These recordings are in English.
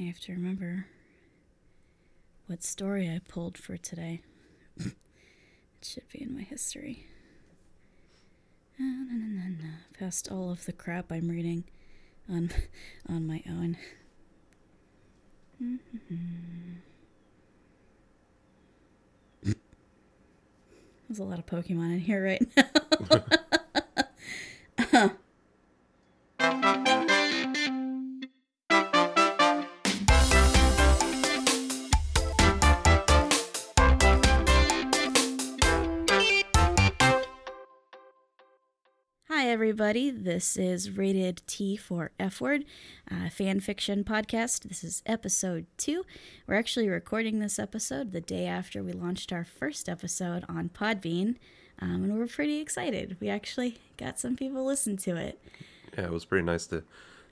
I have to remember what story I pulled for today. it should be in my history. Past all of the crap I'm reading on on my own. Mm-hmm. There's a lot of Pokemon in here right now. everybody. This is Rated T for F Word, uh, fan fiction podcast. This is episode two. We're actually recording this episode the day after we launched our first episode on Podbean, um, and we're pretty excited. We actually got some people listen to it. Yeah, it was pretty nice to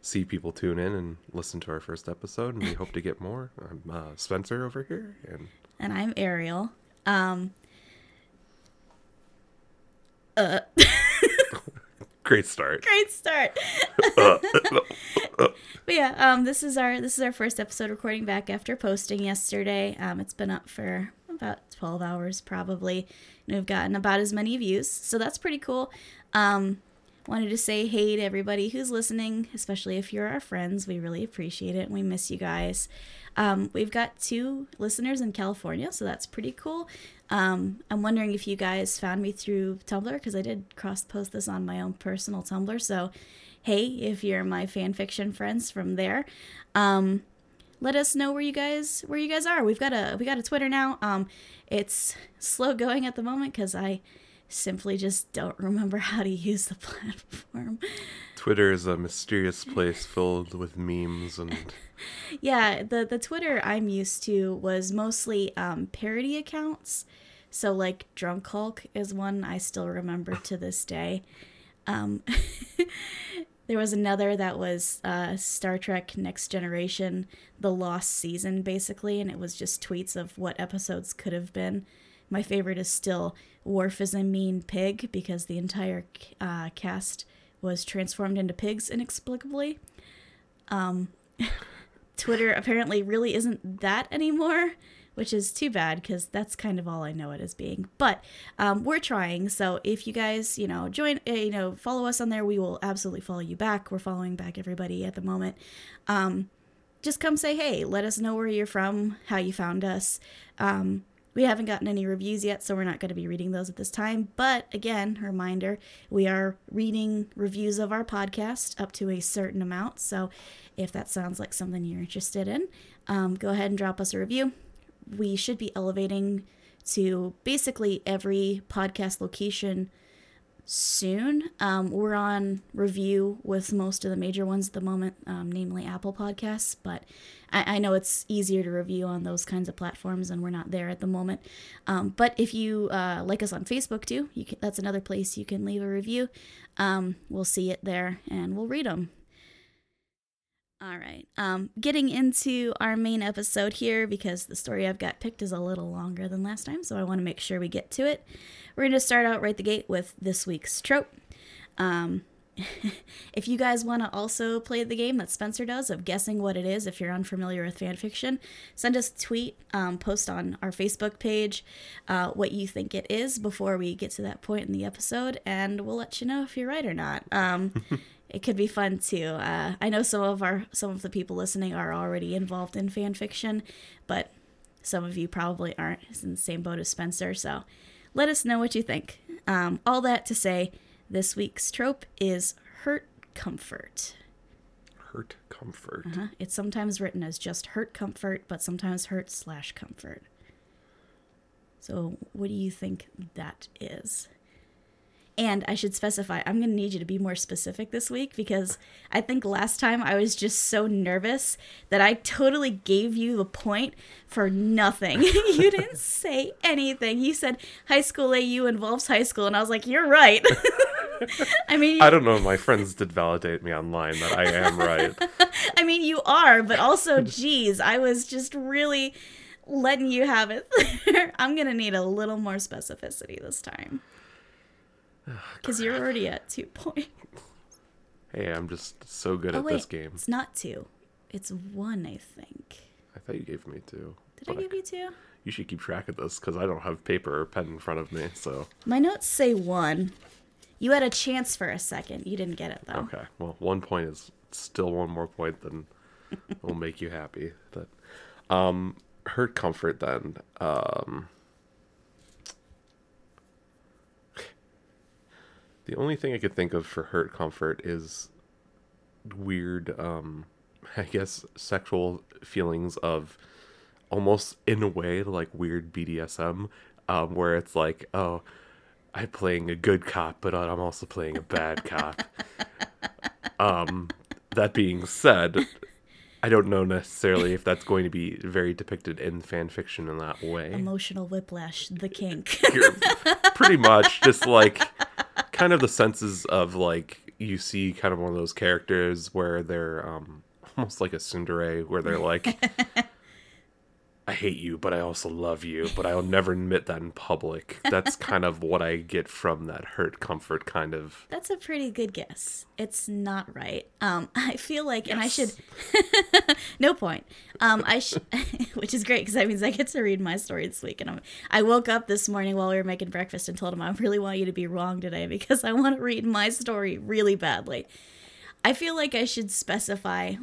see people tune in and listen to our first episode, and we hope to get more. I'm uh, Spencer over here, and And I'm Ariel. Um, uh, great start. great start. but yeah, um, this is our this is our first episode recording back after posting yesterday. Um, it's been up for about twelve hours probably, and we've gotten about as many views, so that's pretty cool. Um, wanted to say hey to everybody who's listening, especially if you're our friends. We really appreciate it, and we miss you guys. Um, we've got two listeners in California, so that's pretty cool. Um, I'm wondering if you guys found me through Tumblr because I did cross post this on my own personal Tumblr. So, hey, if you're my fan fiction friends from there, um, let us know where you guys where you guys are. We've got a we got a Twitter now. Um, it's slow going at the moment because I simply just don't remember how to use the platform. Twitter is a mysterious place filled with memes and yeah, the the Twitter I'm used to was mostly um, parody accounts. So like Drunk Hulk is one I still remember to this day. Um, there was another that was uh, Star Trek Next Generation, the lost season basically, and it was just tweets of what episodes could have been. My favorite is still Worf is a mean pig because the entire uh, cast was transformed into pigs inexplicably. Um, Twitter apparently really isn't that anymore, which is too bad because that's kind of all I know it as being. But um, we're trying, so if you guys, you know, join, uh, you know, follow us on there, we will absolutely follow you back. We're following back everybody at the moment. Um, just come say hey, let us know where you're from, how you found us. Um, we haven't gotten any reviews yet, so we're not going to be reading those at this time. But again, reminder we are reading reviews of our podcast up to a certain amount. So if that sounds like something you're interested in, um, go ahead and drop us a review. We should be elevating to basically every podcast location soon. Um, we're on review with most of the major ones at the moment, um, namely Apple Podcasts, but I, I, know it's easier to review on those kinds of platforms, and we're not there at the moment. Um, but if you uh, like us on Facebook too, can, that's another place you can leave a review. Um, we'll see it there, and we'll read them. All right. Um, getting into our main episode here because the story I've got picked is a little longer than last time, so I want to make sure we get to it. We're going to start out right the gate with this week's trope. Um, if you guys want to also play the game that Spencer does of guessing what it is, if you're unfamiliar with fanfiction, send us a tweet, um, post on our Facebook page uh, what you think it is before we get to that point in the episode, and we'll let you know if you're right or not. It could be fun too. Uh, I know some of our some of the people listening are already involved in fan fiction, but some of you probably aren't. It's in the same boat as Spencer, so let us know what you think. Um, all that to say, this week's trope is hurt comfort. hurt comfort. Uh-huh. It's sometimes written as just hurt comfort, but sometimes hurt slash comfort. So, what do you think that is? And I should specify, I'm going to need you to be more specific this week because I think last time I was just so nervous that I totally gave you the point for nothing. you didn't say anything. You said high school AU involves high school, and I was like, you're right. I mean, I don't know. My friends did validate me online that I am right. I mean, you are, but also, geez, I was just really letting you have it. I'm going to need a little more specificity this time. Because you're already at two points. Hey, I'm just so good Oh, at wait. this game. It's not two. it's one, I think. I thought you gave me two. Did I give you two? You should keep track of this because I don't have paper or pen in front of me. So My notes say one. You had a chance for a second. You didn't get it though. okay, well, one point is still one more point than will make you happy. But um, hurt comfort then. Um, the only thing I could think of for hurt comfort is weird. Um, I guess sexual feelings of almost in a way like weird BDSM, um, where it's like, oh, I'm playing a good cop, but I'm also playing a bad cop. Um, that being said, I don't know necessarily if that's going to be very depicted in fan fiction in that way. Emotional whiplash, the kink. You're pretty much just like kind of the senses of like you see kind of one of those characters where they're um almost like a tsundere where they're like I hate you, but I also love you, but I'll never admit that in public. That's kind of what I get from that hurt comfort kind of. That's a pretty good guess. It's not right. Um, I feel like, and I should, no point. Um, I sh- which is great because that means I get to read my story this week. And I'm, I woke up this morning while we were making breakfast and told him I really want you to be wrong today because I want to read my story really badly. I feel like I should specify.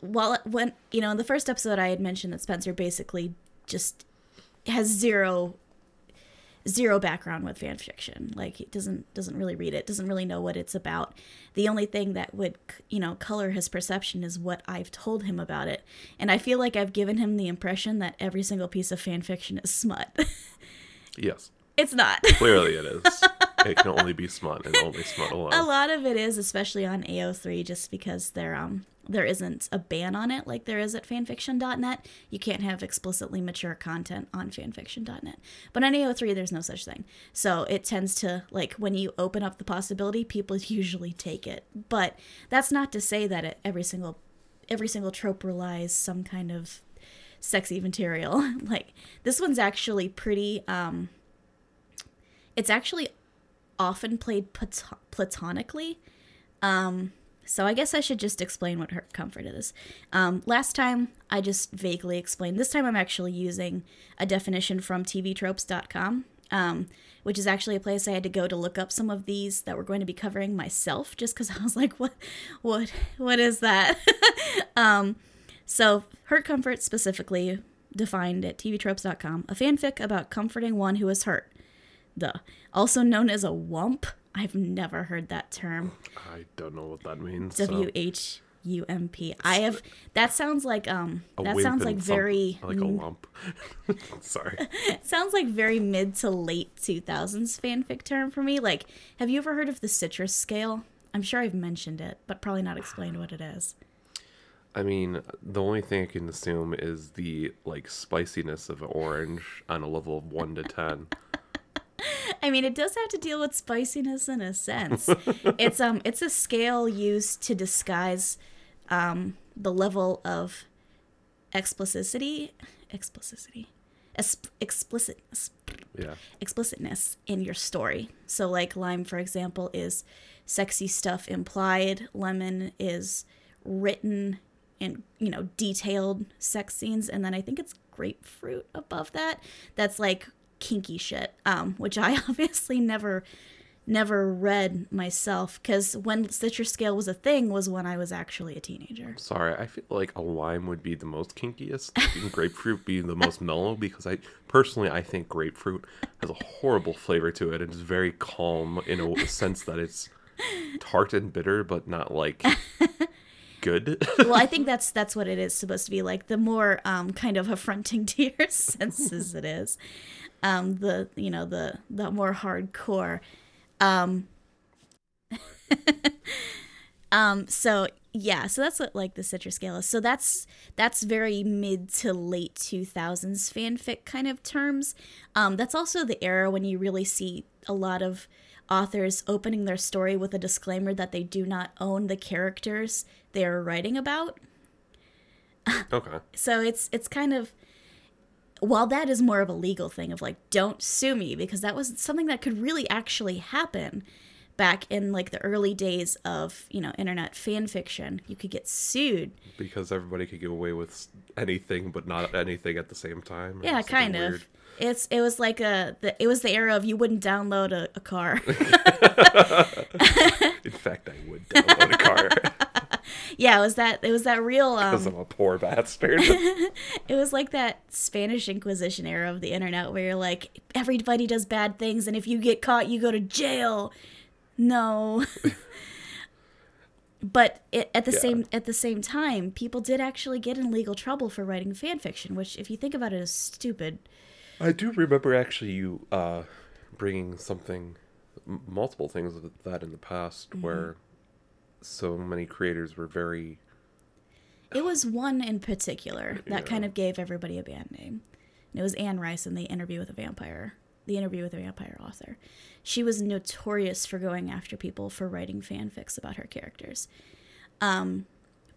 While when you know in the first episode I had mentioned that Spencer basically just has zero zero background with fan fiction. Like he doesn't doesn't really read it, doesn't really know what it's about. The only thing that would you know color his perception is what I've told him about it. And I feel like I've given him the impression that every single piece of fan fiction is smut. Yes, it's not. clearly it is. it can only be smut and only smut alone. a lot of it is especially on AO3 just because they're um there isn't a ban on it like there is at fanfiction.net. You can't have explicitly mature content on fanfiction.net. But on AO3 there's no such thing. So it tends to like when you open up the possibility, people usually take it. But that's not to say that it, every single every single trope relies some kind of sexy material. like this one's actually pretty um it's actually often played plato- platonically. Um, so I guess I should just explain what hurt comfort is. Um, last time I just vaguely explained. This time I'm actually using a definition from tvtropes.com, um, which is actually a place I had to go to look up some of these that we're going to be covering myself, just because I was like, what, what, what is that? um, so hurt comfort specifically defined at tvtropes.com, a fanfic about comforting one who is hurt. Duh. Also known as a whump. I've never heard that term. I don't know what that means. W H U M P. I have. That sounds like um. A That sounds like very. like a lump. Sorry. Sounds like very mid to late two thousands fanfic term for me. Like, have you ever heard of the citrus scale? I'm sure I've mentioned it, but probably not explained what it is. I mean, the only thing I can assume is the like spiciness of orange on a level of one to ten. I mean, it does have to deal with spiciness in a sense. it's um, it's a scale used to disguise um the level of explicitity, explicitity, es- explicit, Yeah. explicitness in your story. So, like lime, for example, is sexy stuff implied. Lemon is written and you know detailed sex scenes, and then I think it's grapefruit above that. That's like kinky shit, um, which I obviously never never read myself because when citrus scale was a thing was when I was actually a teenager. Sorry, I feel like a lime would be the most kinkiest, and grapefruit be the most mellow because I personally I think grapefruit has a horrible flavor to it and is very calm in a sense that it's tart and bitter, but not like good. well, I think that's that's what it is supposed to be like. The more um, kind of affronting to your senses it is, um, the you know the the more hardcore. Um, um, so yeah, so that's what like the citrus scale is. So that's that's very mid to late two thousands fanfic kind of terms. Um, that's also the era when you really see a lot of authors opening their story with a disclaimer that they do not own the characters they are writing about. okay. So it's it's kind of while that is more of a legal thing of like don't sue me because that was something that could really actually happen back in like the early days of you know internet fan fiction, you could get sued. Because everybody could get away with anything, but not anything at the same time. Yeah, kind weird. of. It's it was like a the, it was the era of you wouldn't download a, a car. In fact, I would download a car yeah, it was that it was that real because um I'm a poor bastard. it was like that Spanish Inquisition era of the internet where you're like everybody does bad things and if you get caught you go to jail. No. but it, at the Yeah. same at the same time, people did actually get in legal trouble for writing fan fiction, which if you think about it is stupid. I do remember actually you uh, bringing something, m- multiple things of that in the past, Mm-hmm. where so many creators were very. It was one in particular that Yeah. kind of gave everybody a band name. And it was Anne Rice in the interview with a vampire, the interview with a vampire author. She was notorious for going after people for writing fanfics about her characters. Um,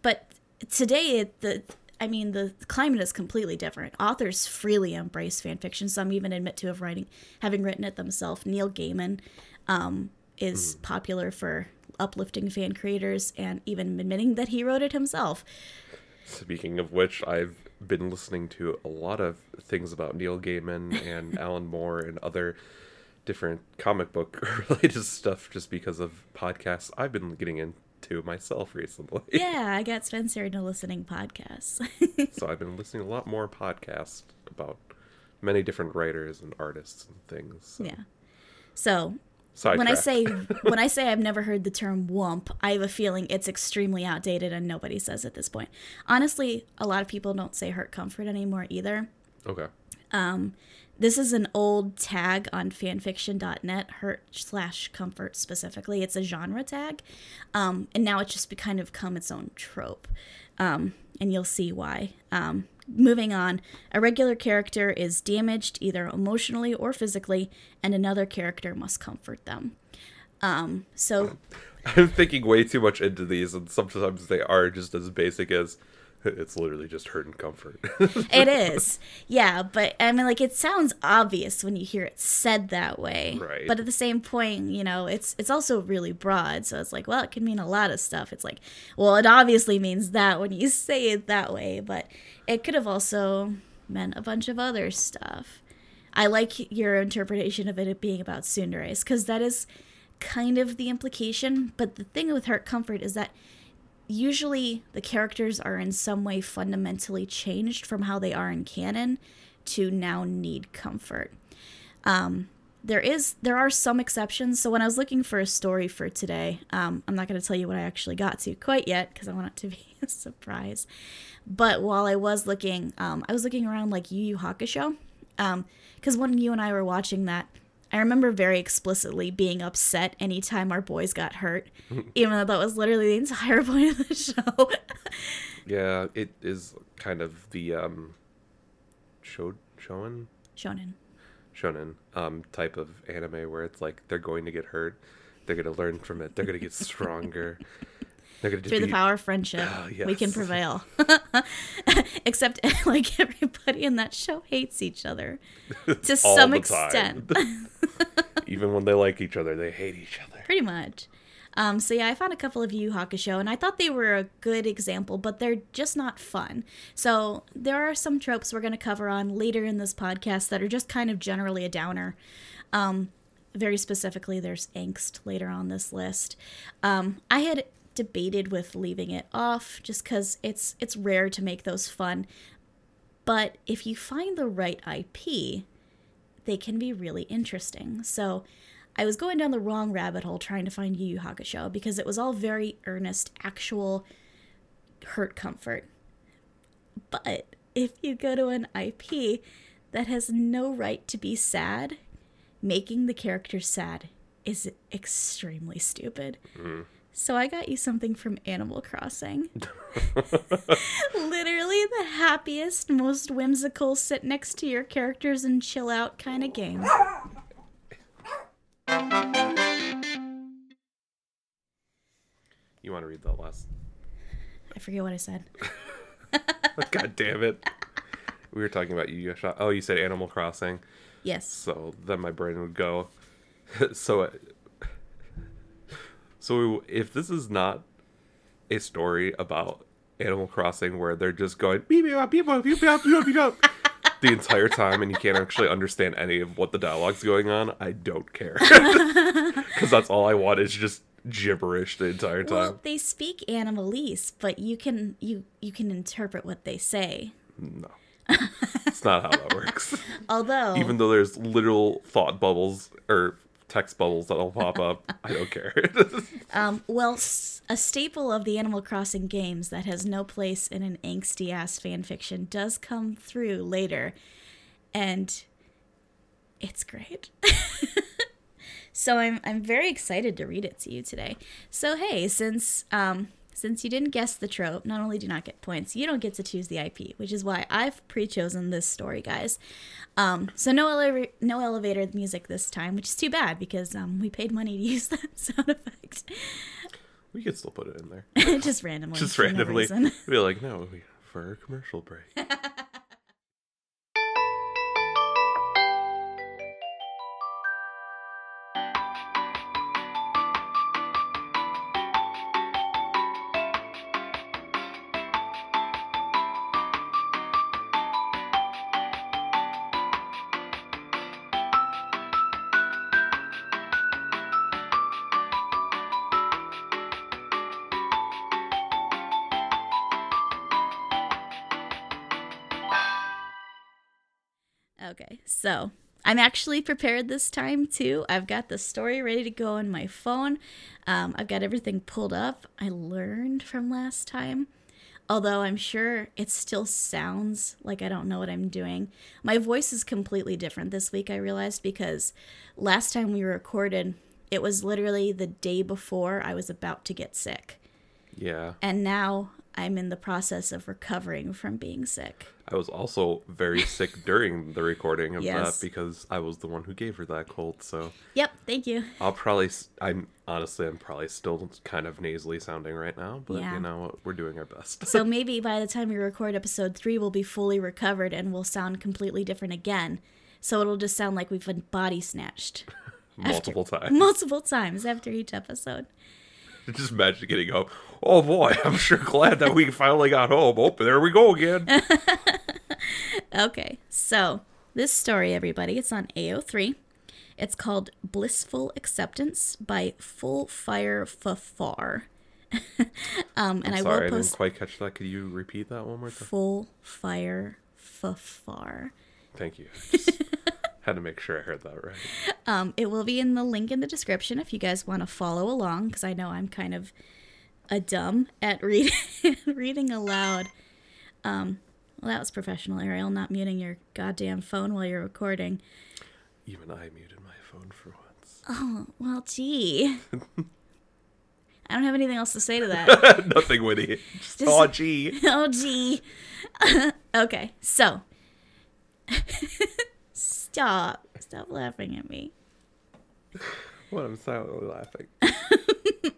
but today, it, the I mean, the climate is completely different. Authors freely embrace fanfiction. Some even admit to have writing, having written it themselves. Neil Gaiman um, is popular for uplifting fan creators and even admitting that he wrote it himself. Speaking of which, I've been listening to a lot of things about Neil Gaiman and Alan Moore and other different comic book related stuff just because of podcasts I've been getting into myself recently. Yeah, I got Spencer into listening podcasts. so I've been listening to a lot more podcasts about many different writers and artists and things. So. yeah. So when I say when I say I've never heard the term whump, I have a feeling it's extremely outdated and nobody says at this point. Honestly, a lot of people don't say hurt comfort anymore either. okay. This is an old tag on fanfiction.net, hurt slash comfort specifically. It's a genre tag. Um, and now it's just be kind of become its own trope. Um, and you'll see why. Um, moving on, a regular character is damaged either emotionally or physically, and another character must comfort them. Um, so I'm thinking way too much into these, and sometimes they are just as basic as it's literally just hurt and comfort. it is. Yeah, but I mean, like, it sounds obvious when you hear it said that way. Right. But at the same point, you know, it's it's also really broad. So it's like, well, it can mean a lot of stuff. It's like, well, it obviously means that when you say it that way, but it could have also meant a bunch of other stuff. I like your interpretation of it being about tsunderes because that is kind of the implication. But the thing with Hurt Comfort is that usually the characters are in some way fundamentally changed from how they are in canon to now need comfort. Um, there is there are some exceptions. So when I was looking for a story for today, um, I'm not going to tell you what I actually got to quite yet because I want it to be a surprise. But while I was looking, um, I was looking around like Yu Yu Hakusho, because when you and I were watching that, I remember very explicitly being upset anytime our boys got hurt, even though that was literally the entire point of the show. yeah, it is kind of the um, show shonen Shonen. shonen um type of anime where it's like they're going to get hurt, they're gonna learn from it, they're gonna get stronger. They're gonna just Through the power of friendship, Ah, we can prevail. Except, like, everybody in that show hates each other to some extent. Even when they like each other, they hate each other. Pretty much. Um, so yeah, I found a couple of Yu Yu Hakusho, and I thought they were a good example, but they're just not fun. So there are some tropes we're going to cover on later in this podcast that are just kind of generally a downer. Um, very specifically, there's angst later on this list. Um, I had debated with leaving it off just because it's it's rare to make those fun, but if you find the right IP, they can be really interesting. So I was going down the wrong rabbit hole trying to find Yu Yu Hakusho because it was all very earnest, actual hurt comfort. But if you go to an IP that has no right to be sad, making the character sad is extremely stupid. Mm-hmm. So I got you something from Animal Crossing. Literally the happiest, most whimsical, sit next to your characters and chill out kind of game. You want to read that last? I forget what I said. God damn it! We were talking about Hakusho. Oh, you said Animal Crossing. Yes. So then my brain would go. so, uh, so if this is not a story about Animal Crossing where they're just going the entire time and you can't actually understand any of what the dialogue's going on, I don't care. Cuz that's all I want is just gibberish the entire time. Well, they speak animalese, but you can you you can interpret what they say. No. it's not how that works. Although even though there's literal thought bubbles or text bubbles that'll pop up, I don't care. Um, well, a staple of the Animal Crossing games that has no place in an angsty ass fan fiction does come through later, and it's great. so I'm I'm very excited to read it to you today. So hey, since um since you didn't guess the trope, not only do you not get points, you don't get to choose the IP, which is why I've pre-chosen this story, guys. Um, so no elevator, no elevator music this time, which is too bad because um, we paid money to use that sound effect. we could still put it in there. just randomly. Just for no randomly. reason. be like, no, we, for our commercial break. so I'm actually prepared this time too. I've got the story ready to go on my phone. Um, I've got everything pulled up. I learned from last time. Although I'm sure it still sounds like I don't know what I'm doing. My voice is completely different this week, I realized, because last time we recorded, it was literally the day before I was about to get sick. Yeah. And now I'm in the process of recovering from being sick. I was also very sick during the recording of Yes. that because I was the one who gave her that cold. So Yep, thank you. I'll probably, I'm honestly, I'm probably still kind of nasally sounding right now, but Yeah. you know what? We're doing our best. So maybe by the time we record episode three, we'll be fully recovered and we'll sound completely different again. So it'll just sound like we've been body snatched Multiple times. multiple times after each episode. Just imagine getting home. Oh boy, I'm sure glad that we finally got home. Oh, there we go again. Okay, so this story, everybody, it's on AO3. It's called Blissful Acceptance by Full Fire Fafar. um, and I'm Sorry, I will didn't quite catch that. Could you repeat that one more time? Full Fire Fafar. Thank you. Had to make sure I heard that right. Um, it will be in the link in the description if you guys want to follow along, because I know I'm kind of a dumb at reading reading aloud. Um, well, that was professional, Ariel, not muting your goddamn phone while you're recording. Even I muted my phone for once. Oh, well, gee. I don't have anything else to say to that. Nothing witty. Just- oh, gee. oh, gee. okay, so. Stop. Stop laughing at me. What? I'm silently laughing.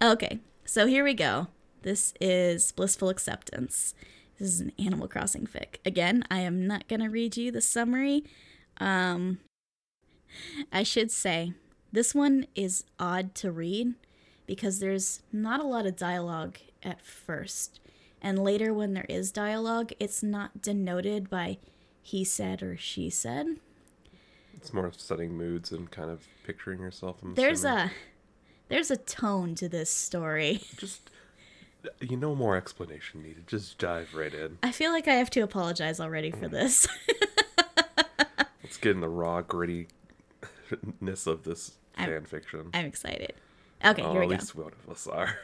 Okay, so here we go. This is Blissful Acceptance. This is an Animal Crossing fic. Again, I am not going to read you the summary. Um, I should say, this one is odd to read because there's not a lot of dialogue at first. And later, when there is dialogue, it's not denoted by he said or she said. It's more of setting moods and kind of picturing yourself. I'm There's assuming. a there's a tone to this story. Just, you know, more explanation needed. Just dive right in. I feel like I have to apologize already for hmm. this. Let's get in the raw grittiness of this I'm- fan fiction. I'm excited. Okay, oh, here we at go. least one of us are.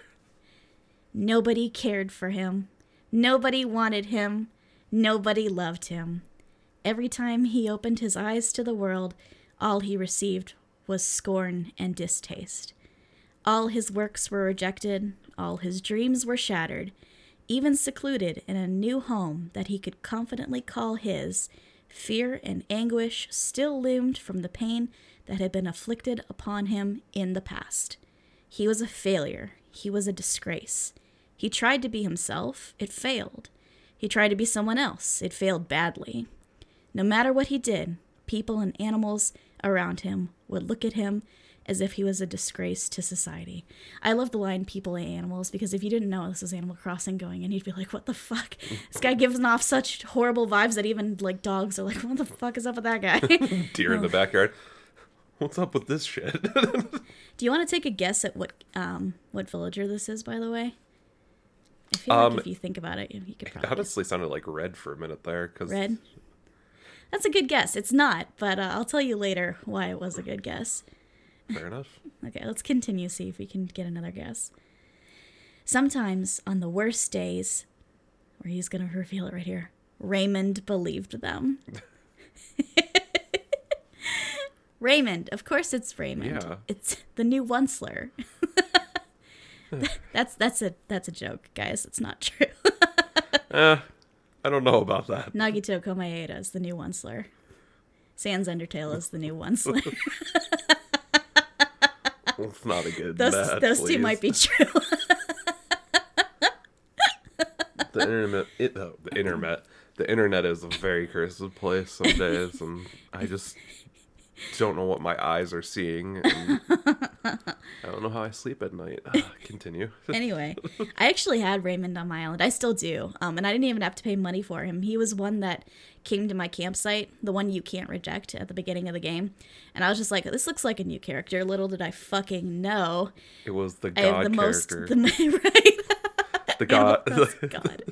Nobody cared for him. Nobody wanted him. Nobody loved him. Every time he opened his eyes to the world, all he received was scorn and distaste. All his works were rejected, all his dreams were shattered. Even secluded in a new home that he could confidently call his, fear and anguish still loomed from the pain that had been afflicted upon him in the past. He was a failure. He was a disgrace. He tried to be himself. It failed. He tried to be someone else. It failed badly. No matter what he did, people and animals around him would look at him as if he was a disgrace to society. I love the line "People ate animals" because if you didn't know this was Animal Crossing going in, you'd be like, "What the fuck?" This guy gives off such horrible vibes that even like dogs are like, "What the fuck is up with that guy?" Deer in the backyard. What's up with this shit? Do you want to take a guess at what um what villager this is? By the way, I feel like Um, if you think about it, you could It honestly sounded like red for a minute there. Cause red. That's a good guess. It's not, but uh, I'll tell you later why it was a good guess. Fair enough. Okay, let's continue, see if we can get another guess. Sometimes on the worst days, where he's going to reveal it right here, Raymond believed them. Raymond, of course it's Raymond. Yeah. It's the new Onceler. that's that's a that's a joke, guys. It's not true. Eh, I don't know about that. Nagito Komaeda is the new Onceler. Sans Undertale is the new Onceler. It's not a good those match, those two might be true. the internet. It, oh, the internet. The internet is a very cursed place some days, and I just don't know what my eyes are seeing. And I don't know how I sleep at night. Ah, continue. anyway, I actually had Raymond on my island. I still do. Um, and I didn't even have to pay money for him. He was one that came to my campsite, the one you can't reject at the beginning of the game. And I was just like, this looks like a new character. Little did I fucking know. It was the I have god the most. character. The, right? the god. God.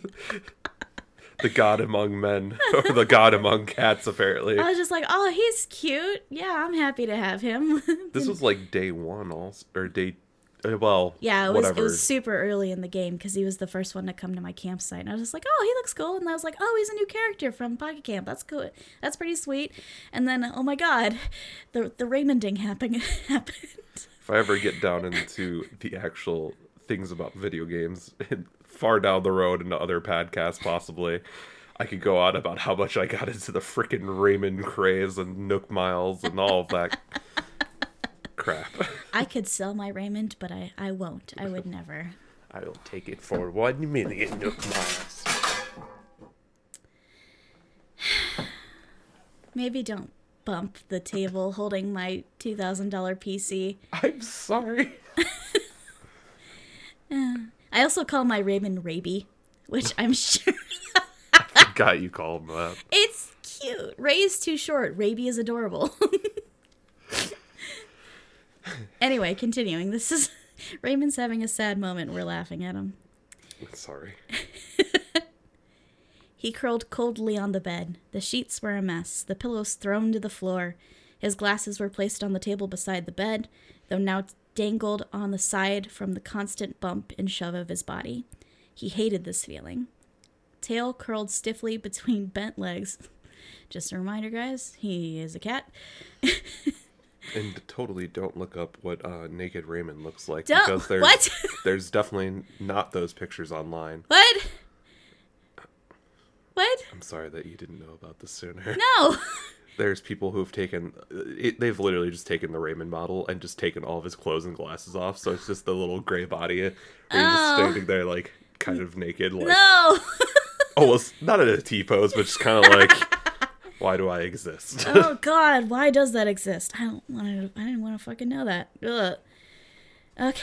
The god among men, or the god among cats. Apparently, I was just like, oh, he's cute. Yeah, I'm happy to have him. this was like day one, also, or day. uh, Well, Yeah, it was it was super early in the game because he was the first one to come to my campsite, and I was just like, "Oh, he looks cool," and I was like, "Oh, he's a new character from Pocket Camp. That's cool. That's pretty sweet." And then, oh my god, the the Raymonding happened happened. if I ever get down into the actual things about video games, far down the road into other podcasts, possibly, I could go on about how much I got into the freaking Raymond craze and Nook Miles and all of that crap. I could sell my Raymond, but I I won't. I would never. I will take it for one million Nook Miles. Maybe don't bump the table holding my two thousand dollar PC. I'm sorry. I also call my Raymond Raby, which I'm sure I God, you call him that. it's cute. Ray is too short. Raby is adorable. anyway, continuing. This is Raymond's having a sad moment. We're laughing at him. Sorry. He curled coldly on the bed. The sheets were a mess, the pillows thrown to the floor. His glasses were placed on the table beside the bed, though now dangled on the side from the constant bump and shove of his body. He hated this feeling. Tail curled stiffly between bent legs. Just a reminder, guys, he is a cat. And totally don't look up what uh, naked Raymond looks like Don't- because there's what? there's definitely not those pictures online. What? What? I'm sorry that you didn't know about this sooner. No! There's people who've taken uh, it, they've literally just taken the Raymond model and just taken all of his clothes and glasses off, so it's just the little gray body where he's just Oh. standing there like kind of naked, like No! almost not in a T pose, but just kind of like, why do I exist? oh god, why does that exist? I don't want to. I didn't want to fucking know that. Ugh. Okay.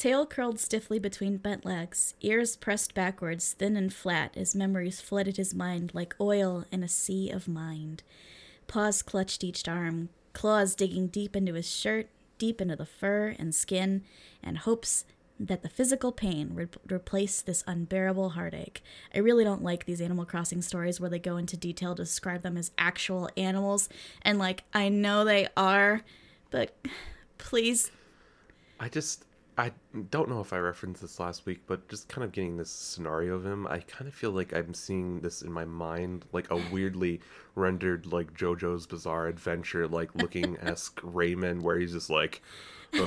Tail curled stiffly between bent legs, ears pressed backwards, thin and flat, as memories flooded his mind like oil in a sea of mind. Paws clutched each arm, claws digging deep into his shirt, deep into the fur and skin, and hopes that the physical pain would replace this unbearable heartache. I really don't like these Animal Crossing stories where they go into detail to describe them as actual animals, and like, I know they are, but please. I just I don't know if I referenced this last week, but just kind of getting this scenario of him, I kind of feel like I'm seeing this in my mind, like a weirdly rendered like JoJo's Bizarre Adventure, like looking esque Raymond, where he's just like, "Ugh,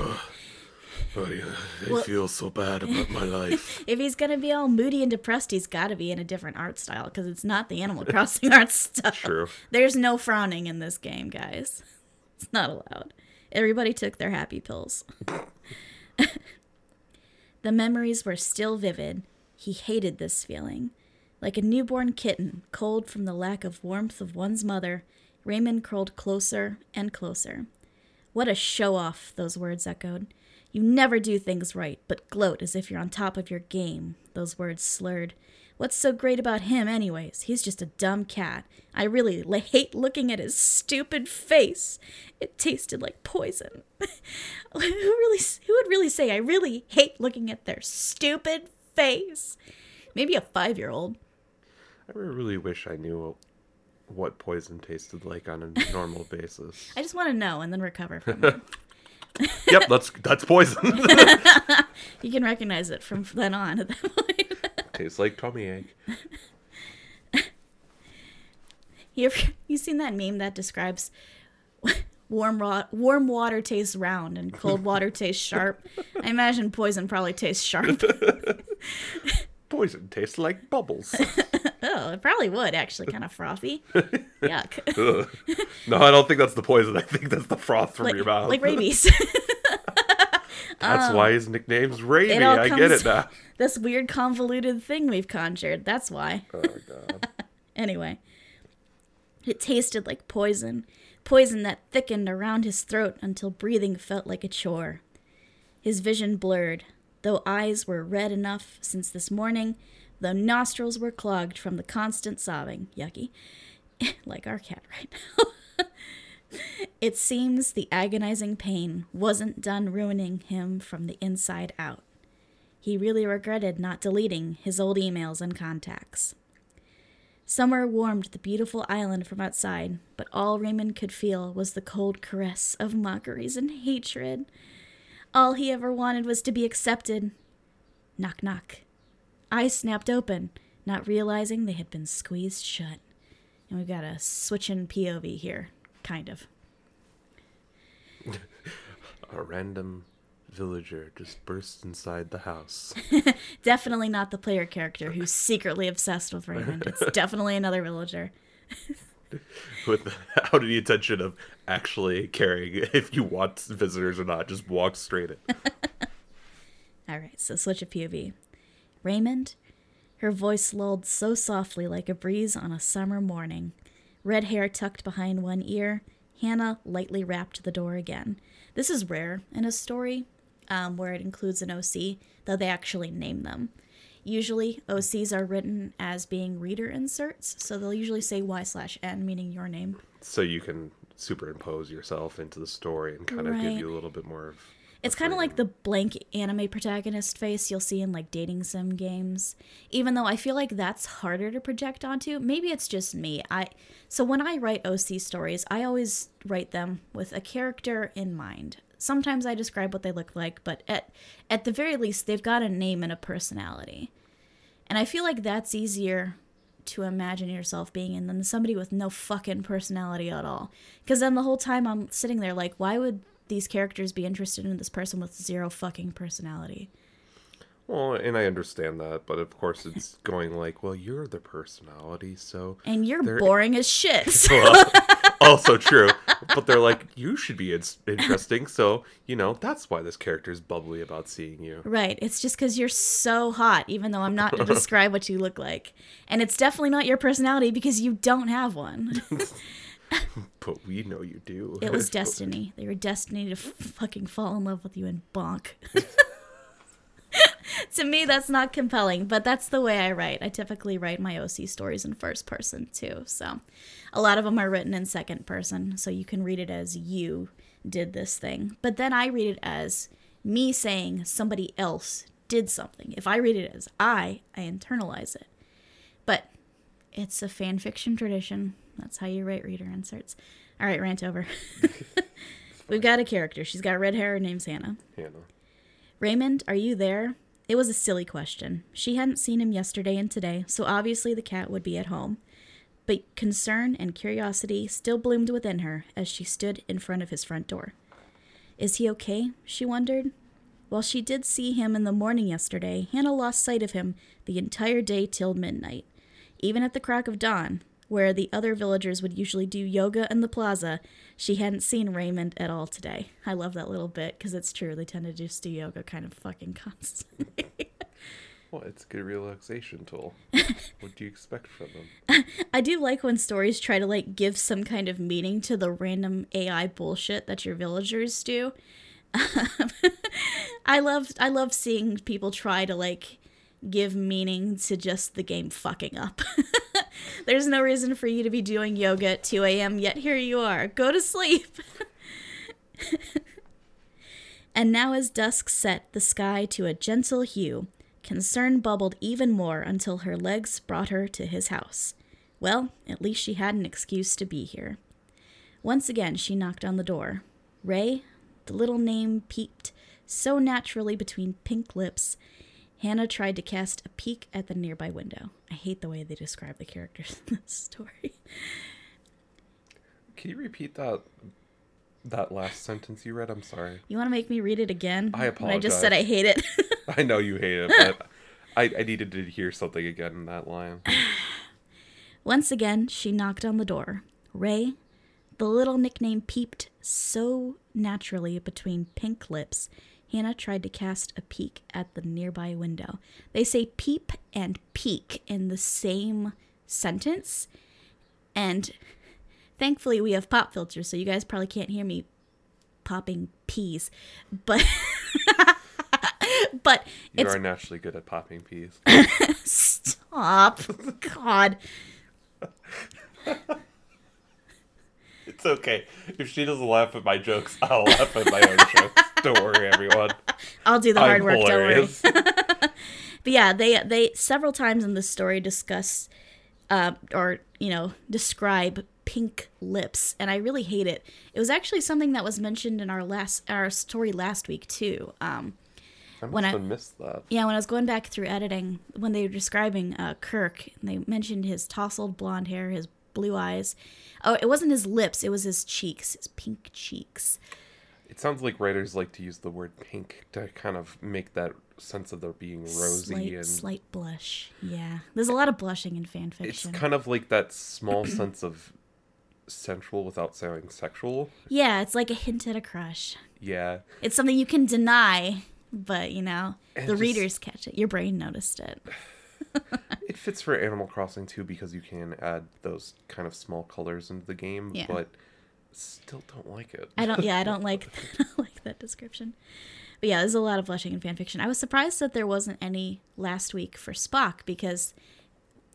oh, uh, yeah, I Well- feel so bad about my life. If he's gonna be all moody and depressed, he's gotta be in a different art style because it's not the Animal Crossing art style. True. There's no frowning in this game, guys. It's not allowed. Everybody took their happy pills. the memories were still vivid. He hated this feeling. Like a newborn kitten, cold from the lack of warmth of one's mother, Raymond curled closer and closer. What a show off, those words echoed. You never do things right, but gloat as if you're on top of your game, those words slurred. What's so great about him, anyways? He's just a dumb cat. I really l- hate looking at his stupid face. It tasted like poison. who really? Who would really say I really hate looking at their stupid face? Maybe a five-year-old. I really wish I knew what poison tasted like on a normal basis. I just want to know and then recover from it. yep, that's that's poison. you can recognize it from then on at that point. Tastes like tummy ache. You ever, you seen that meme that describes warm ro- warm water tastes round and cold water tastes sharp? I imagine poison probably tastes sharp. Poison tastes like bubbles. oh, it probably would actually, kind of frothy. Yuck. No, I don't think that's the poison. I think that's the froth from like, your mouth. like rabies. That's why um, his nickname's all I get it now. this weird convoluted thing we've conjured. That's why. Oh god. Anyway, it tasted like poison, poison that thickened around his throat until breathing felt like a chore. His vision blurred, though eyes were red enough since this morning, though nostrils were clogged from the constant sobbing. Yucky. like our cat right now. It seems the agonizing pain wasn't done ruining him from the inside out. He really regretted not deleting his old emails and contacts. Summer warmed the beautiful island from outside, but all Raymond could feel was the cold caress of mockeries and hatred. All he ever wanted was to be accepted. Knock, knock. Eyes snapped open, not realizing they had been squeezed shut. And we've got a switch in POV here, kind of. A random villager just bursts inside the house. Definitely not the player character who's secretly obsessed with Raymond. It's definitely another villager. with out of the intention of actually caring if you want visitors or not. Just walk straight in. All right, so switch of POV. Raymond? Her voice lulled so softly like a breeze on a summer morning. Red hair tucked behind one ear, Hannah lightly rapped the door again. This is rare in a story um, where it includes an OC, though they actually name them. Usually, OCs are written as being reader inserts, so they'll usually say Y slash N, meaning your name. So you can superimpose yourself into the story and kind of Right. give you a little bit more of. It's kind of like the blank anime protagonist face you'll see in like dating sim games. Even though I feel like that's harder to project onto. Maybe it's just me. I so when I write OC stories, I always write them with a character in mind. Sometimes I describe what they look like, but at at the very least they've got a name and a personality. And I feel like that's easier to imagine yourself being in than somebody with no fucking personality at all. Because then the whole time I'm sitting there like, why would these characters be interested in this person with zero fucking personality? Well, and I understand that, but of course it's going like, well, you're the personality, so. And you're boring as shit. Well, also true, but they're like, you should be in- interesting, so you know that's why this character is bubbly about seeing you. right. It's just because you're so hot, even though I'm not to describe what you look like. And it's definitely not your personality because you don't have one. But we know you do. It was destiny. They were destined to f- fucking fall in love with you and bonk. to me, that's not compelling, but that's the way I write. I typically write my OC stories in first person too. So a lot of them are written in second person, so you can read it as you did this thing. But then I read it as me saying somebody else did something. If I read it as I, I internalize it. But it's a fan fiction tradition. That's how you write reader inserts. All right, rant over. We've got a character. She's got red hair. Her name's Hannah. Hannah. Raymond, are you there? It was a silly question. She hadn't seen him yesterday and today, so obviously the cat would be at home. But concern and curiosity still bloomed within her as she stood in front of his front door. Is he okay? she wondered. While she did see him in the morning yesterday, Hannah lost sight of him the entire day till midnight. Even at the crack of dawn, where the other villagers would usually do yoga in the plaza, she hadn't seen Raymond at all today. I love that little bit because it's true. They tend to just do yoga kind of fucking constantly. Well, it's a good relaxation tool. what do you expect from them? I do like when stories try to like give some kind of meaning to the random AI bullshit that your villagers do. I love I love seeing people try to like give meaning to just the game fucking up. There's no reason for you to be doing yoga at 2 a.m., yet here you are. Go to sleep. and now, as dusk set the sky to a gentle hue, concern bubbled even more until her legs brought her to his house. Well, at least she had an excuse to be here. Once again, she knocked on the door. Ray, the little name peeped so naturally between pink lips Hannah tried to cast a peek at the nearby window. I hate the way they describe the characters in this story. Can you repeat that that last sentence you read? I'm sorry. You want to make me read it again? I apologize. I just said I hate it. I know you hate it, but I, I needed to hear something again in that line. Once again, she knocked on the door. Ray, the little nickname peeped so naturally between pink lips Hannah tried to cast a peek at the nearby window. They say peep and peek in the same sentence. And thankfully, we have pop filters, so you guys probably can't hear me popping peas. But. but you are naturally good at popping peas. Stop. God. It's okay. If she doesn't laugh at my jokes, I'll laugh at my own jokes. Don't worry, everyone. I'll do the hard I'm work. Hilarious. Don't worry. but yeah, they they several times in the story discuss, uh, or you know, describe pink lips, and I really hate it. It was actually something that was mentioned in our last our story last week too. Um, I when I missed that. Yeah, when I was going back through editing, when they were describing uh, Kirk, they mentioned his tousled blonde hair, his blue eyes. Oh, it wasn't his lips; it was his cheeks, his pink cheeks. It sounds like writers like to use the word pink to kind of make that sense of there being rosy slight, and slight blush. Yeah, there's a lot of blushing in fan fiction. It's kind of like that small sense of sensual without sounding sexual. Yeah, it's like a hint at a crush. Yeah, it's something you can deny, but you know and the just, readers catch it. Your brain noticed it. it fits for Animal Crossing too because you can add those kind of small colors into the game, yeah. but still don't like it. I don't. Yeah, I don't like I don't like that description. But yeah, there's a lot of blushing in fan fiction. I was surprised that there wasn't any last week for Spock because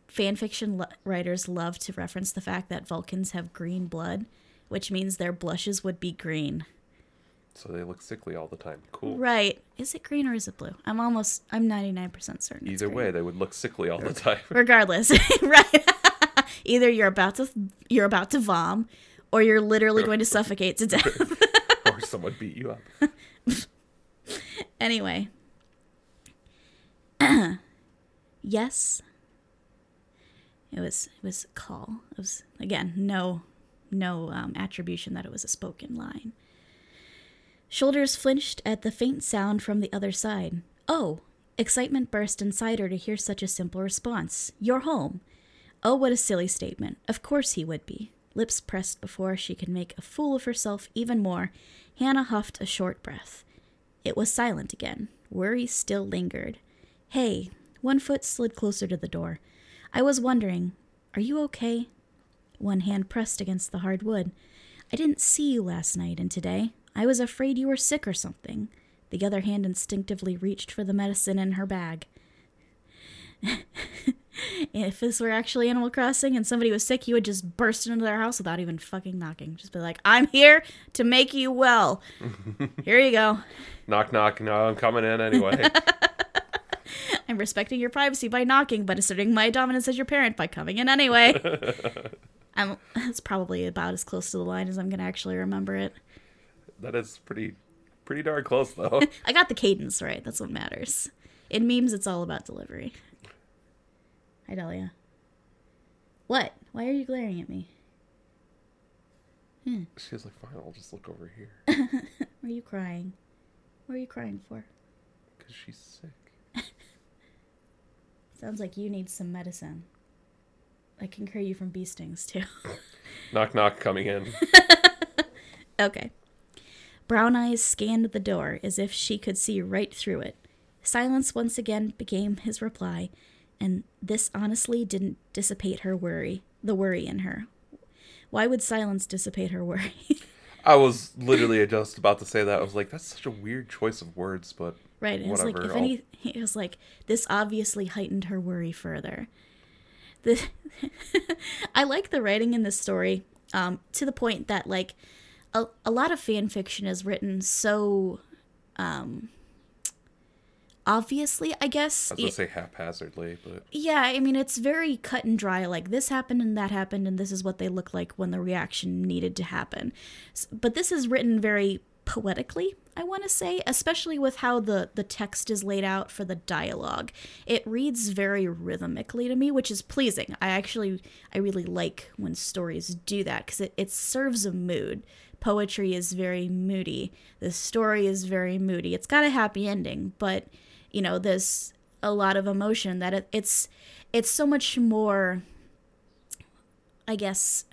fan fiction lo- writers love to reference the fact that Vulcans have green blood, which means their blushes would be green. So they look sickly all the time. Cool. Right. Is it green or is it blue? I'm almost I'm 99% certain. Either way, they would look sickly all the time. Regardless. right. Either you're about to you're about to vom or you're literally going to suffocate to death. or someone beat you up. anyway. yes. It was it was call. It was again no no um, attribution that it was a spoken line. Shoulders flinched at the faint sound from the other side. Oh! Excitement burst inside her to hear such a simple response. You're home. Oh, what a silly statement. Of course he would be. Lips pressed before she could make a fool of herself even more, Hannah huffed a short breath. It was silent again. Worry still lingered. Hey, one foot slid closer to the door. I was wondering, are you okay? One hand pressed against the hard wood. I didn't see you last night and today. I was afraid you were sick or something. The other hand instinctively reached for the medicine in her bag. if this were actually Animal Crossing and somebody was sick, you would just burst into their house without even fucking knocking. Just be like, I'm here to make you well. here you go. Knock, knock. No, I'm coming in anyway. I'm respecting your privacy by knocking, but asserting my dominance as your parent by coming in anyway. I'm, that's probably about as close to the line as I'm going to actually remember it that is pretty pretty darn close though. I got the cadence right. That's what matters. In memes, it's all about delivery. Hi, Delia. What? Why are you glaring at me? Hmm. She's like, fine, I'll just look over here. are you crying? What are you crying for? Because she's sick. Sounds like you need some medicine. I can cure you from bee stings, too. knock, knock, coming in. okay. Brown eyes scanned the door as if she could see right through it. Silence once again became his reply, and this honestly didn't dissipate her worry, the worry in her. Why would silence dissipate her worry? I was literally just about to say that. I was like, that's such a weird choice of words, but right. And it's like, if any, it was like, this obviously heightened her worry further. The, I like the writing in this story um, to the point that, like, a, a lot of fan fiction is written so um, obviously, I guess. I was gonna say haphazardly, but Yeah, I mean, it's very cut and dry. Like, this happened and that happened, and this is what they look like when the reaction needed to happen. But this is written very poetically, I want to say, especially with how the, the text is laid out for the dialogue. It reads very rhythmically to me, which is pleasing. I actually, I really like when stories do that because it, it serves a mood. Poetry is very moody. The story is very moody. It's got a happy ending, but you know, there's a lot of emotion that it, it's it's so much more I guess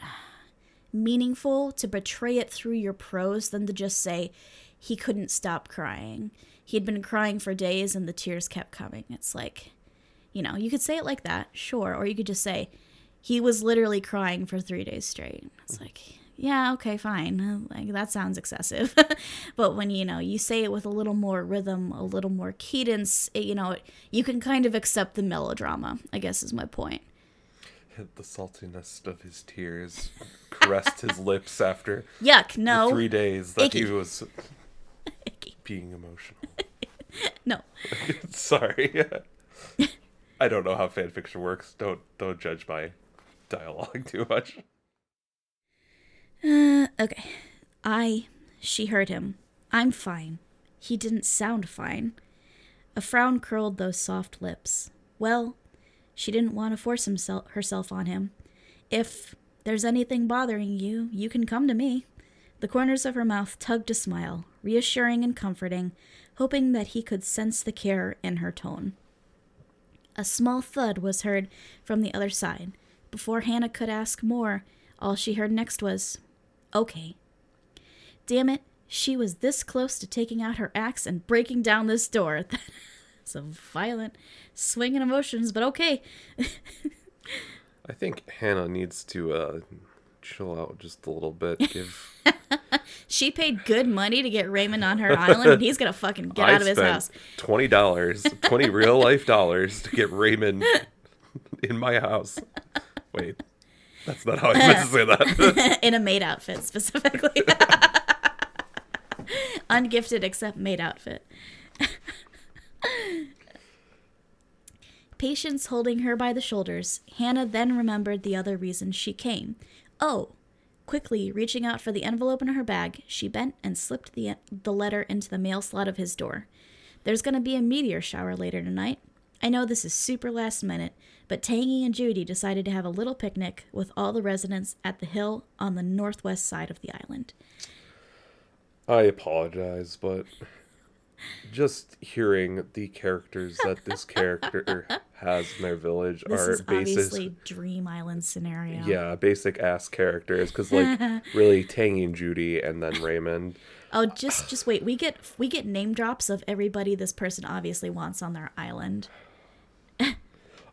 meaningful to portray it through your prose than to just say he couldn't stop crying. He'd been crying for days and the tears kept coming. It's like, you know, you could say it like that, sure, or you could just say he was literally crying for 3 days straight. It's like, yeah, okay, fine. Like that sounds excessive. but when you know, you say it with a little more rhythm, a little more cadence, it, you know, you can kind of accept the melodrama, I guess is my point. the saltiness of his tears caressed his lips after Yuck, no. the three days that Icky. he was Icky. being emotional. No. Sorry. I don't know how fan fiction works. Don't don't judge my dialogue too much. Uh, okay. I, she heard him. I'm fine. He didn't sound fine. A frown curled those soft lips. Well, she didn't want to force himself herself on him. If there's anything bothering you, you can come to me. The corners of her mouth tugged a smile, reassuring and comforting, hoping that he could sense the care in her tone. A small thud was heard from the other side. Before Hannah could ask more, all she heard next was, Okay. Damn it, she was this close to taking out her axe and breaking down this door. A violent swing in emotions, but okay. I think Hannah needs to uh chill out just a little bit. Give She paid good money to get Raymond on her island, and he's gonna fucking get I out of his house. twenty dollars, twenty real life dollars to get Raymond in my house. Wait, that's not how I meant to say that. in a maid outfit specifically. Ungifted except maid outfit. Patience holding her by the shoulders, Hannah then remembered the other reason she came. Oh! Quickly reaching out for the envelope in her bag, she bent and slipped the, the letter into the mail slot of his door. There's going to be a meteor shower later tonight. I know this is super last minute, but Tangy and Judy decided to have a little picnic with all the residents at the hill on the northwest side of the island. I apologize, but just hearing the characters that this character has in their village This are is basic, obviously Dream Island scenario. yeah, basic ass characters. Because like really, Tangy and Judy, and then Raymond. Oh, just just wait. We get we get name drops of everybody this person obviously wants on their island.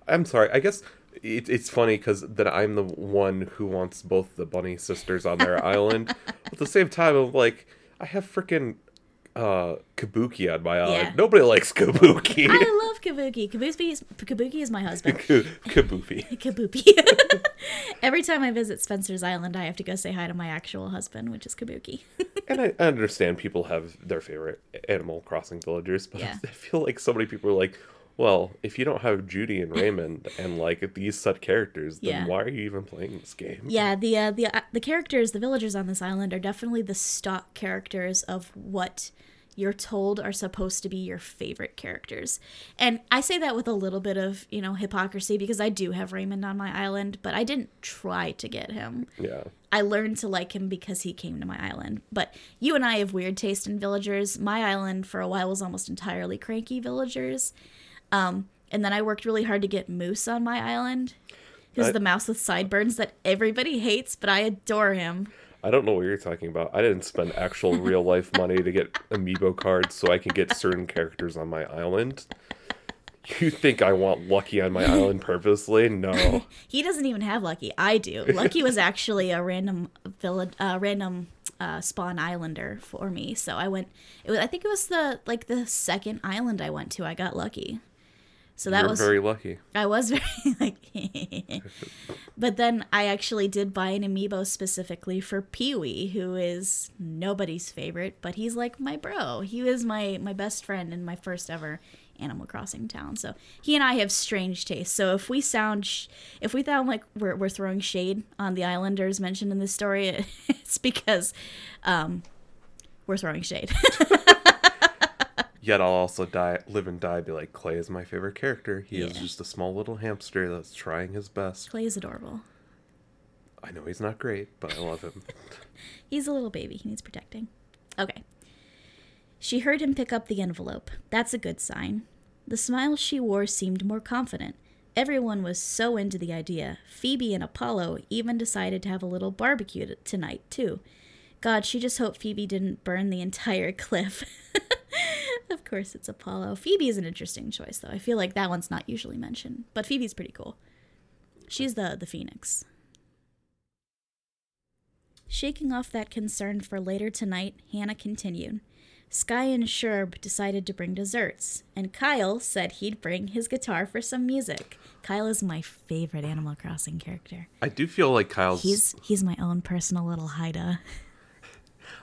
I'm sorry. I guess it, it's funny because that I'm the one who wants both the bunny sisters on their island. At the same time, I'm like, I have freaking uh, Kabuki on my island. Yeah. Nobody likes Kabuki. I love Kabuki. Kabuki is, Kabuki is my husband. Kabuki. Kabuki. Every time I visit Spencer's Island, I have to go say hi to my actual husband, which is Kabuki. And I I understand people have their favorite Animal Crossing villagers, but Yeah. I feel like so many people are like, well, if you don't have Judy and Raymond and like these set characters, then Yeah. why are you even playing this game? yeah, the uh, the uh, the characters, the villagers on this island are definitely the stock characters of what you're told are supposed to be your favorite characters. And I say that with a little bit of, you know, hypocrisy because I do have Raymond on my island, but I didn't try to get him. Yeah. I learned to like him because he came to my island. But you and I have weird taste in villagers. My island for a while was almost entirely cranky villagers. Um, and then I worked really hard to get Moose on my island. I- the mouse with sideburns that everybody hates, but I adore him. I don't know what you're talking about. I didn't spend actual real life money to get amiibo cards so I can get certain characters on my island. You think I want Lucky on my island purposely? No. He doesn't even have Lucky. I do. Lucky was actually a random village, uh, random uh, spawn islander for me. So I went. It was. I think it was the like the second island I went to. I got Lucky. So that was very lucky. I was very like, but then I actually did buy an amiibo specifically for Peewee, who is nobody's favorite, but he's like my bro. He was my my best friend in my first ever Animal Crossing town. So he and I have strange tastes. So if we sound, sh- if we sound like we're we're throwing shade on the Islanders mentioned in this story, it's because um, we're throwing shade. Yet I'll also die, live and die, be like Clay is my favorite character. He is just a small little hamster that's trying his best. Clay is adorable. I know he's not great, but I love him. He's a little baby. He needs protecting. Okay. She heard him pick up the envelope. That's a good sign. The smile she wore seemed more confident. Everyone was so into the idea. Phoebe and Apollo even decided to have a little barbecue t- tonight, too. God, she just hoped Phoebe didn't burn the entire cliff. Of course, it's Apollo. Phoebe is an interesting choice, though. I feel like that one's not usually mentioned, but Phoebe's pretty cool. She's the the phoenix. Shaking off that concern for later tonight, Hannah continued. Sky and Sherb decided to bring desserts, and Kyle said he'd bring his guitar for some music. Kyle is my favorite Animal Crossing character. I do feel like Kyle's. He's he's my own personal little Haida.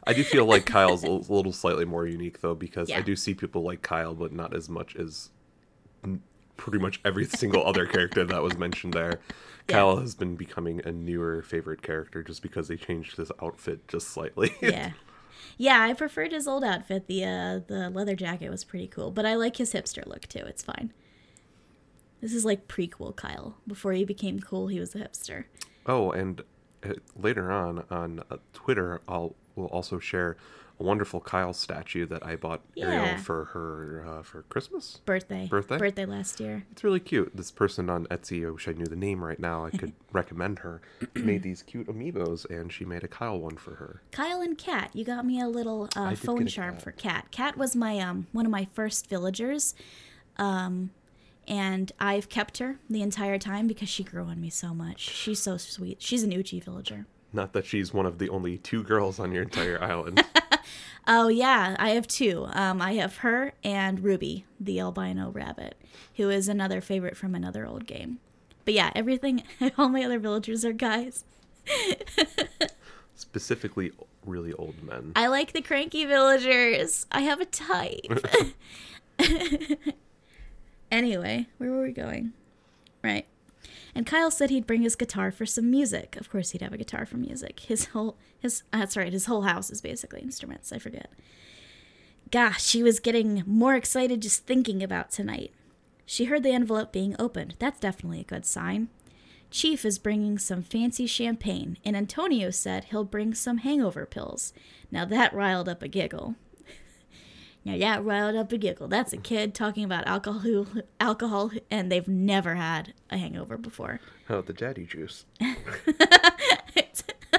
I do feel like Kyle's a little slightly more unique though, because I do see people like Kyle, but not as much as pretty much every single other character that was mentioned there. Yeah. Kyle has been becoming a newer favorite character just because they changed his outfit just slightly. Yeah. Yeah, I preferred his old outfit. The uh, the leather jacket was pretty cool, but I like his hipster look too. It's fine. This is like prequel Kyle. Before he became cool, he was a hipster. Oh, and later on on uh, Twitter, I'll will also share a wonderful Kyle statue that I bought Yeah. Ariel for her uh, for Christmas. Birthday. Birthday? Birthday last year. It's really cute. This person on Etsy, I wish I knew the name right now. I could recommend her. Made these cute amiibos, and she made a Kyle one for her. Kyle and Katt, you got me a little uh, phone charm cat. for Katt. Katt was my um one of my first villagers, um, and I've kept her the entire time because she grew on me so much. She's so sweet. She's an Uchi villager. Not that she's one of the only two girls on your entire island. Oh yeah, I have two. Um, I have her and Ruby, the albino rabbit, who is another favorite from another old game. But yeah, everything, all my other villagers are guys. Specifically, really old men. I like the cranky villagers. I have a type. Anyway, where were we going? Right. And Kyle said he'd bring his guitar for some music. Of course, he'd have a guitar for music. His whole his uh, that's right. His whole house is basically instruments. I forget. Gosh, she was getting more excited just thinking about tonight. She heard the envelope being opened. That's definitely a good sign. Chief is bringing some fancy champagne, and Antonio said he'll bring some hangover pills. Now that riled up a giggle. Now that riled up a giggle. That's a kid talking about alcohol, alcohol, and they've never had a hangover before. Oh, the daddy juice.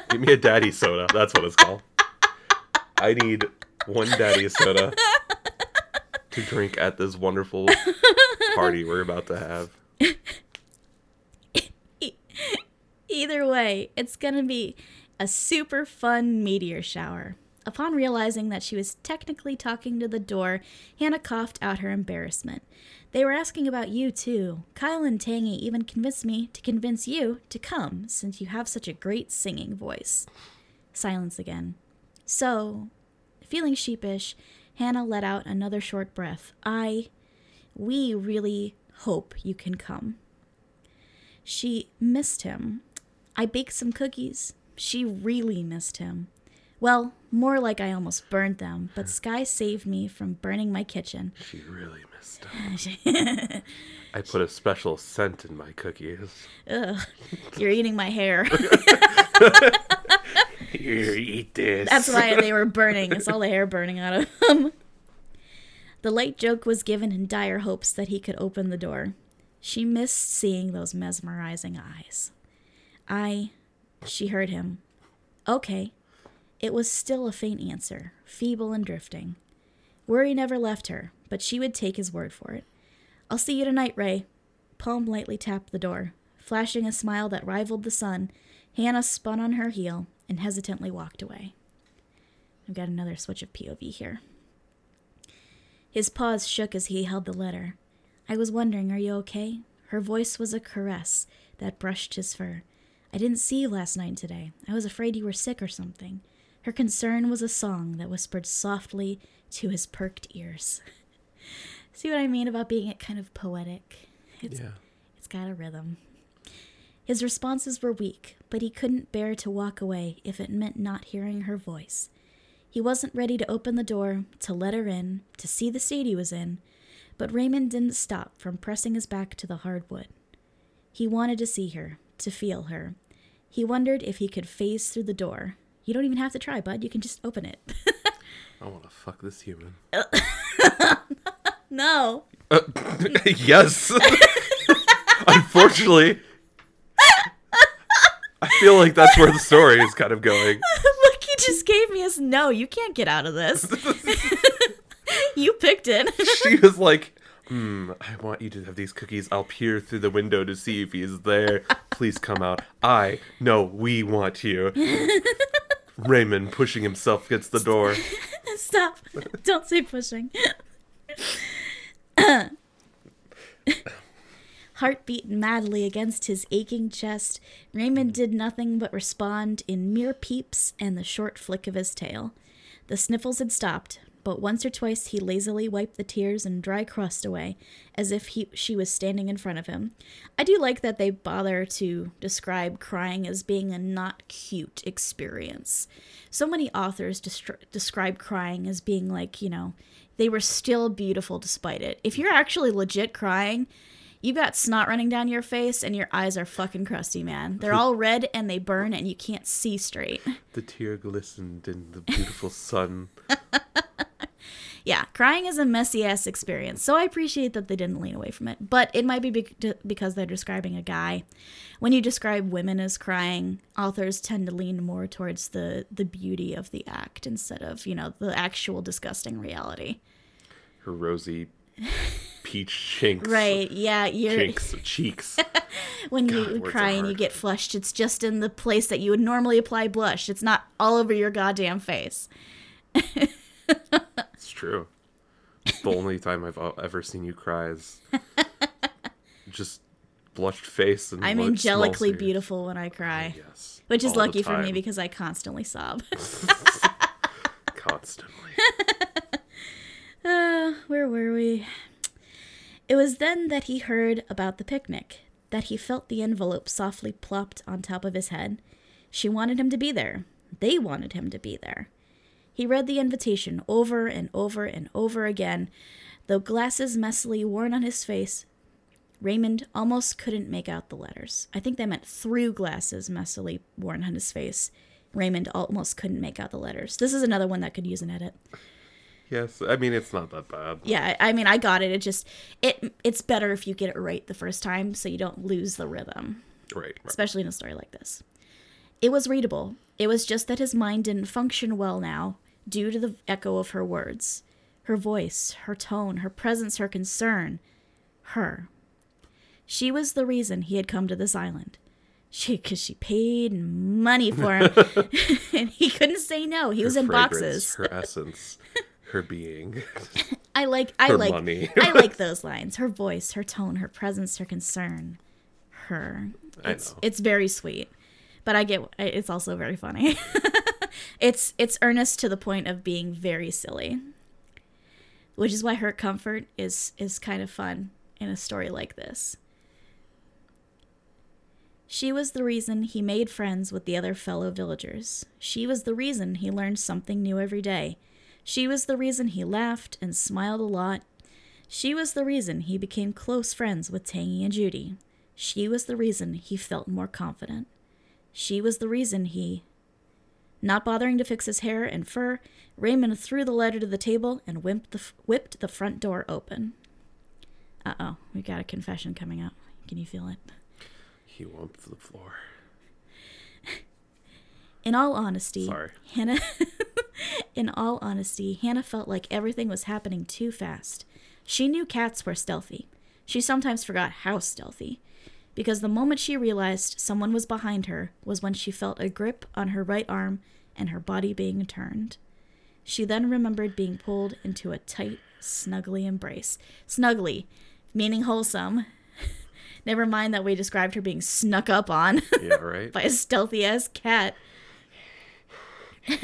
Give me a daddy soda. That's what it's called. I need one daddy soda to drink at this wonderful party we're about to have. Either way, it's gonna be a super fun meteor shower. Upon realizing that she was technically talking to the door, Hannah coughed out her embarrassment. They were asking about you, too. Kyle and Tangy even convinced me to convince you to come, since you have such a great singing voice. Silence again. So, feeling sheepish, Hannah let out another short breath. I. We really hope you can come. She missed him. I baked some cookies. She really missed him. Well, more like I almost burned them, but Sky saved me from burning my kitchen. She really missed him. I put a special scent in my cookies. Ugh, you're eating my hair. Here, eat this. That's why they were burning. It's all the hair burning out of them. The late joke was given in dire hopes that he could open the door. She missed seeing those mesmerizing eyes. I. She heard him. Okay. It was still a faint answer, feeble and drifting. Worry never left her, but she would take his word for it. I'll see you tonight, Ray. Palm lightly tapped the door. Flashing a smile that rivaled the sun, Hannah spun on her heel and hesitantly walked away. I've got another switch of POV here. His paws shook as he held the letter. I was wondering, are you okay? Her voice was a caress that brushed his fur. I didn't see you last night today. I was afraid you were sick or something. Her concern was a song that whispered softly to his perked ears. see what I mean about being it kind of poetic? It's, yeah. It's got a rhythm. His responses were weak, but he couldn't bear to walk away if it meant not hearing her voice. He wasn't ready to open the door, to let her in, to see the state he was in, but Raymond didn't stop from pressing his back to the hardwood. He wanted to see her, to feel her. He wondered if he could phase through the door. You don't even have to try, bud. You can just open it. I want to fuck this human. no. Uh, yes. Unfortunately, I feel like that's where the story is kind of going. Look, he just gave me his no. You can't get out of this. you picked it. she was like, hmm, I want you to have these cookies. I'll peer through the window to see if he's there. Please come out. I, no, we want you. Raymond pushing himself against the door. Stop. Don't say pushing. Heart beat madly against his aching chest. Raymond hmm. did nothing but respond in mere peeps and the short flick of his tail. The sniffles had stopped, but once or twice he lazily wiped the tears and dry crust away, as if he, she was standing in front of him. I do like that they bother to describe crying as being a not cute experience. So many authors destri- describe crying as being like, you know, they were still beautiful despite it. If you're actually legit crying, You've got snot running down your face and your eyes are fucking crusty, man. They're all red and they burn and you can't see straight. The tear glistened in the beautiful sun. yeah, crying is a messy ass experience, so I appreciate that they didn't lean away from it. But it might be because they're describing a guy. When you describe women as crying, authors tend to lean more towards the the beauty of the act instead of you know the actual disgusting reality. Her rosy peach chinks. Right. Yeah. You're chinks cheeks. when God, you cry and you get flushed, it's just in the place that you would normally apply blush. It's not all over your goddamn face. true. the only time I've ever seen you cry is just blushed face and I'm angelically beautiful when I cry. Oh, yes. Which is lucky for me because I constantly sob. constantly. Uh, where were we? It was then that he heard about the picnic, that he felt the envelope softly plopped on top of his head. She wanted him to be there. They wanted him to be there. He read the invitation over and over and over again, though glasses messily worn on his face. Raymond almost couldn't make out the letters. I think they meant through glasses messily worn on his face. Raymond almost couldn't make out the letters. This is another one that could use an edit. Yes, I mean it's not that bad. Yeah, I mean I got it. It just it it's better if you get it right the first time so you don't lose the rhythm. Right. right. Especially in a story like this. It was readable. It was just that his mind didn't function well now due to the echo of her words. Her voice, her tone, her presence, her concern. Her. She was the reason he had come to this island. She, because she paid money for him, and he couldn't say no. He her was in boxes. Her essence, her being. I like I her like money. I like those lines. Her voice, her tone, her presence, her concern. Her. It's it's very sweet. But I get it's also very funny. It's it's earnest to the point of being very silly. Which is why her comfort is is kind of fun in a story like this. She was the reason he made friends with the other fellow villagers. She was the reason he learned something new every day. She was the reason he laughed and smiled a lot. She was the reason he became close friends with Tangy and Judy. She was the reason he felt more confident. She was the reason he. Not bothering to fix his hair and fur, Raymond threw the letter to the table and whipped the, f- whipped the front door open. Uh oh, we've got a confession coming up. Can you feel it? He whumped the floor. In all honesty, Sorry. Hannah In all honesty, Hannah felt like everything was happening too fast. She knew cats were stealthy. She sometimes forgot how stealthy. Because the moment she realized someone was behind her was when she felt a grip on her right arm and her body being turned. She then remembered being pulled into a tight, snuggly embrace. Snuggly, meaning wholesome. Never mind that we described her being snuck up on Yeah, right? by a stealthy ass cat.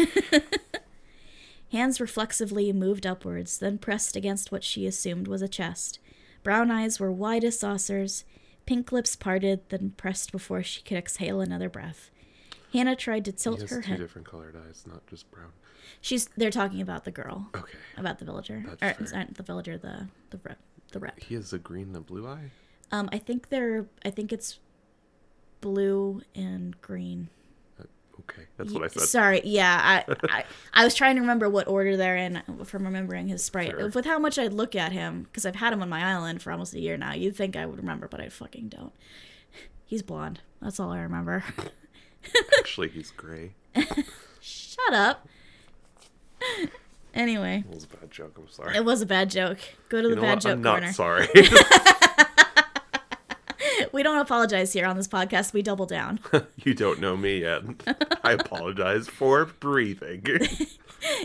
Hands reflexively moved upwards, then pressed against what she assumed was a chest. Brown eyes were wide as saucers, pink lips parted, then pressed before she could exhale another breath. Hannah tried to tilt He has her two head. different colored eyes, not just brown. She's they're talking about the girl, Okay. about the villager, That's or fair. the villager, the the rep, the rep. He has a green and a blue eye? Um, I think they're, I think it's blue and green. Okay, that's what I said. Sorry, yeah, I, I I was trying to remember what order they're in from remembering his sprite. Sure. With how much I look at him, because I've had him on my island for almost a year now. You'd think I would remember, but I fucking don't. He's blonde. That's all I remember. Actually, he's gray. Shut up. Anyway, it was a bad joke. I'm sorry. it was a bad joke. Go to You the bad what? joke I'm not corner. We don't apologize here on this podcast. We double down. you don't know me yet. I apologize for breathing.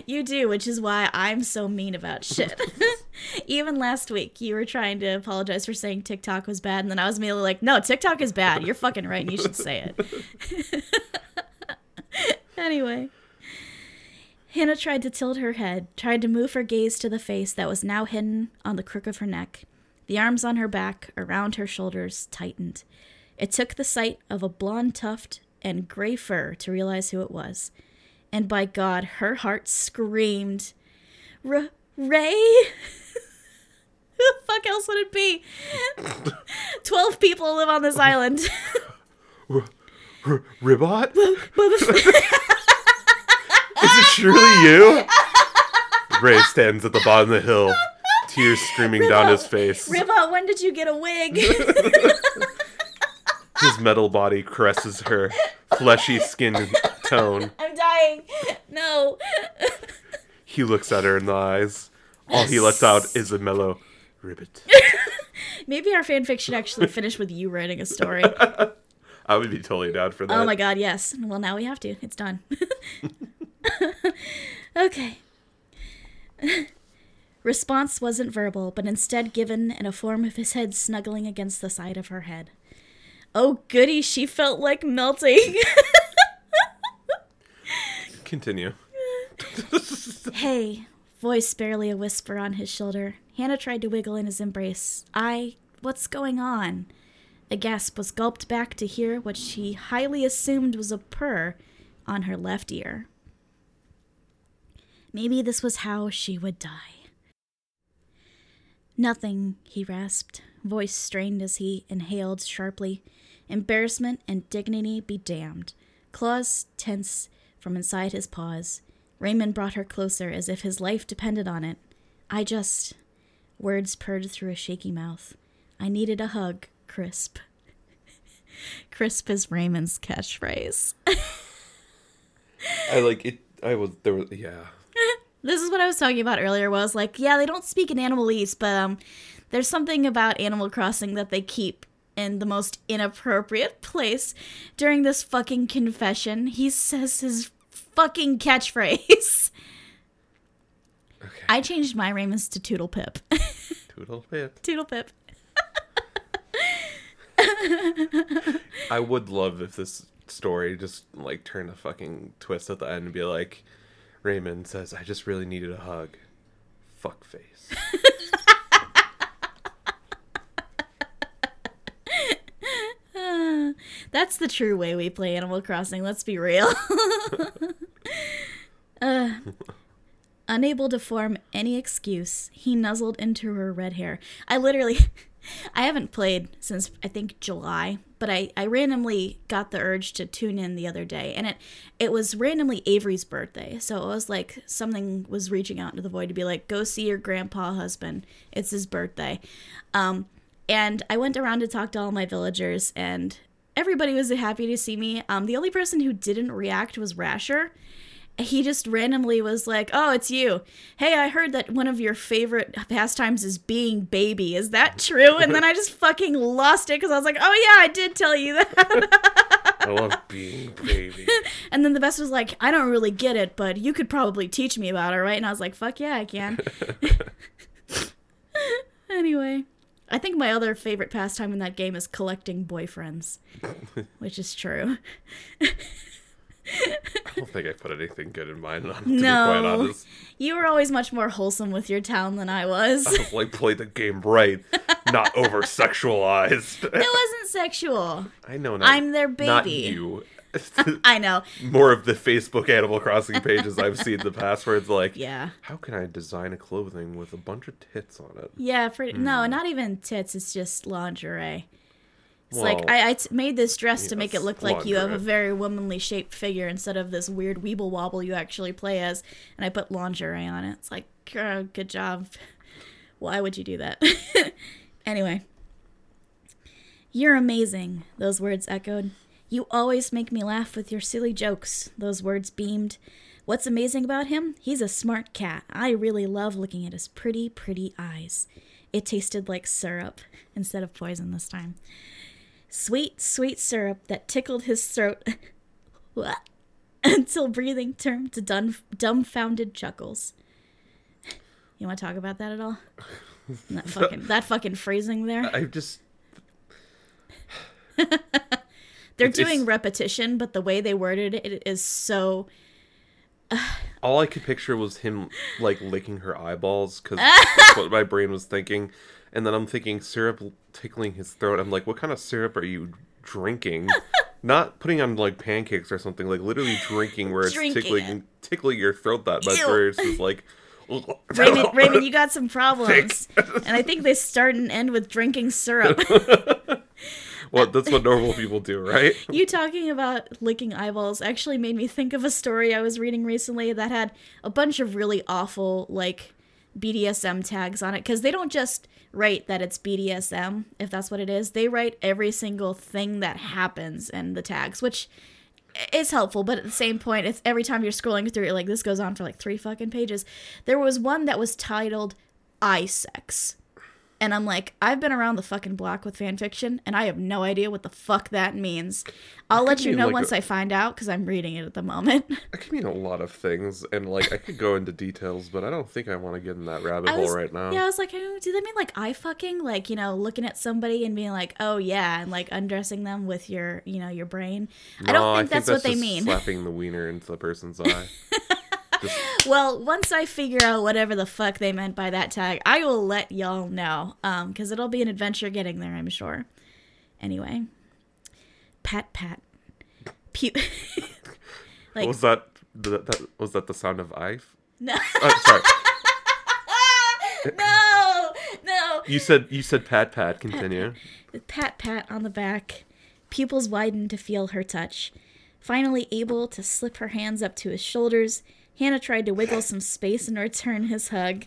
You do, which is why I'm so mean about shit. Even last week, you were trying to apologize for saying TikTok was bad, and then I was immediately like, no, TikTok is bad. You're fucking right, and you should say it. anyway. Hannah tried to tilt her head, tried to move her gaze to the face that was now hidden on the crook of her neck. The arms on her back, around her shoulders, tightened. It took the sight of a blonde tuft and gray fur to realize who it was and by God, her heart screamed, Ray? Who the fuck else would it be? Twelve people live on this island. Ribbot? Is it surely you? Ray stands at the bottom of the hill, tears streaming down his face. Riva, when did you get a wig? His metal body caresses her fleshy skin tone. I'm dying. No. He looks at her in the eyes. All he lets out is a mellow ribbit. Maybe our fanfic should actually finish with you writing a story. I would be totally down for that. Oh my god, yes. Well, now we have to. It's done. okay. Response wasn't verbal, but instead given in a form of his head snuggling against the side of her head. Oh, goody, she felt like melting. Continue. hey, voice barely a whisper on his shoulder. Hannah tried to wiggle in his embrace. I. What's going on? A gasp was gulped back to hear what she highly assumed was a purr on her left ear. Maybe this was how she would die. Nothing, he rasped, voice strained as he inhaled sharply. Embarrassment and dignity be damned. Claws tense from inside his paws. Raymond brought her closer as if his life depended on it. I just. Words purred through a shaky mouth. I needed a hug, Crisp. Crisp is Raymond's catchphrase. I like it. I was there. Was yeah. This is what I was talking about earlier. Was like, yeah, they don't speak in Animalese, but um, there's something about Animal Crossing that they keep in the most inappropriate place during this fucking confession. He says his fucking catchphrase. Okay. I changed my Raymond's to Toodle Pip. Toodle pip. Toodle Pip. I would love if this story just like turned a fucking twist at the end and be like, Raymond says, "I just really needed a hug." Fuck face. That's the true way we play Animal Crossing, let's be real. uh, unable to form any excuse, he nuzzled into her red hair. I literally, I haven't played since I think July, but I, I randomly got the urge to tune in the other day, and it it was randomly Avery's birthday, so it was like something was reaching out into the void to be like, go see your grandpa husband, it's his birthday. Um, and I went around to talk to all my villagers, and everybody was happy to see me. Um, the only person who didn't react was Rasher. He just randomly was like, "Oh, it's you. Hey, I heard that one of your favorite pastimes is being baby. Is that true?" And then I just fucking lost it because I was like, "Oh yeah, I did tell you that." I love being baby. and then the best was like, "I don't really get it, but you could probably teach me about it, right?" And I was like, "Fuck yeah, I can." anyway, I think my other favorite pastime in that game is collecting boyfriends, which is true. I don't think I put anything good in mine. To be quite No, honest, you were always much more wholesome with your town than I was. I like play the game right, not over sexualized. it wasn't sexual. I know. Not, I'm their baby. Not you. I know. More of the Facebook Animal Crossing pages I've seen the past where it's like, Yeah. how can I design a clothing with a bunch of tits on it? Yeah, for Hmm. no, not even tits. It's just lingerie. It's like Well, I, I t- made this dress to make it look like you have a very womanly shaped figure instead of this weird weeble wobble you actually play as, and I put lingerie on it. It's like, "Uh, good job. Why would you do that? anyway, you're amazing. Those words echoed. You always make me laugh with your silly jokes. Those words beamed. What's amazing about him? He's a smart cat. I really love looking at his pretty, pretty eyes. It tasted like syrup instead of poison this time. Sweet, sweet syrup that tickled his throat until breathing turned to dumbfounded chuckles. You want to talk about that at all? that fucking that fucking phrasing there. I just They're it's- doing repetition, but the way they worded it, it is so all I could picture was him like licking her eyeballs because that's what my brain was thinking, and then I'm thinking syrup tickling his throat. I'm like, what kind of syrup are you drinking? Not putting on like pancakes or something, like literally drinking where it's Drinking tickling tickling your throat that much, Ew. where it's just like. Raymond, Raymond, you got some problems. and I think they start and end with drinking syrup. well, that's what normal people do, right? you talking about licking eyeballs actually made me think of a story I was reading recently that had a bunch of really awful, like, BDSM tags on it. Because they don't just write that it's BDSM, if that's what it is. They write every single thing that happens in the tags, which is helpful, but at the same point, it's every time you're scrolling through it, like this goes on for like three fucking pages. There was one that was titled "Eye Sex," and I'm like, I've been around the fucking block with fan fiction, and I have no idea what the fuck that means. I'll let you know like, once a- I find out because I'm reading it at the moment. It can mean a lot of things, and like I could go into details, but I don't think I want to get in that rabbit I hole right now. Yeah, I was like, oh, do they mean like eye fucking? Like, you know, looking at somebody and being like, oh yeah, and like undressing them with your, you know, your brain. I don't think that's, what they mean. Slapping the wiener into the person's eye. Well, once I figure out whatever the fuck they meant by that tag, I will let y'all know. Um, because it'll be an adventure getting there, I'm sure. Anyway, pat pat, pew. like was that, that, that was that the sound of Ive? no, Oh, sorry. no, no. You said you said pat pat. Continue. Pat pat on the back. Pupils widened to feel her touch. Finally able to slip her hands up to his shoulders, Hannah tried to wiggle some space and return his hug.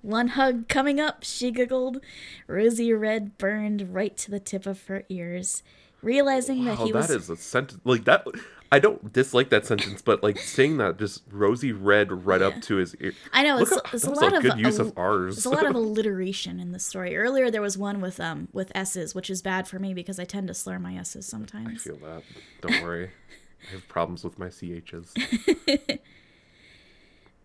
One hug coming up, she giggled. Rosy red burned right to the tip of her ears. Realizing that Oh, he that was That is a sentence like that. I don't dislike that sentence, but like saying that just rosy red right up to his ear. I know it's, it's that a lot a of good use al- of R's. There's a lot of alliteration in the story. Earlier there was one with um with s's, which is bad for me because I tend to slur my s's sometimes. I feel that. Don't worry. I have problems with my chs.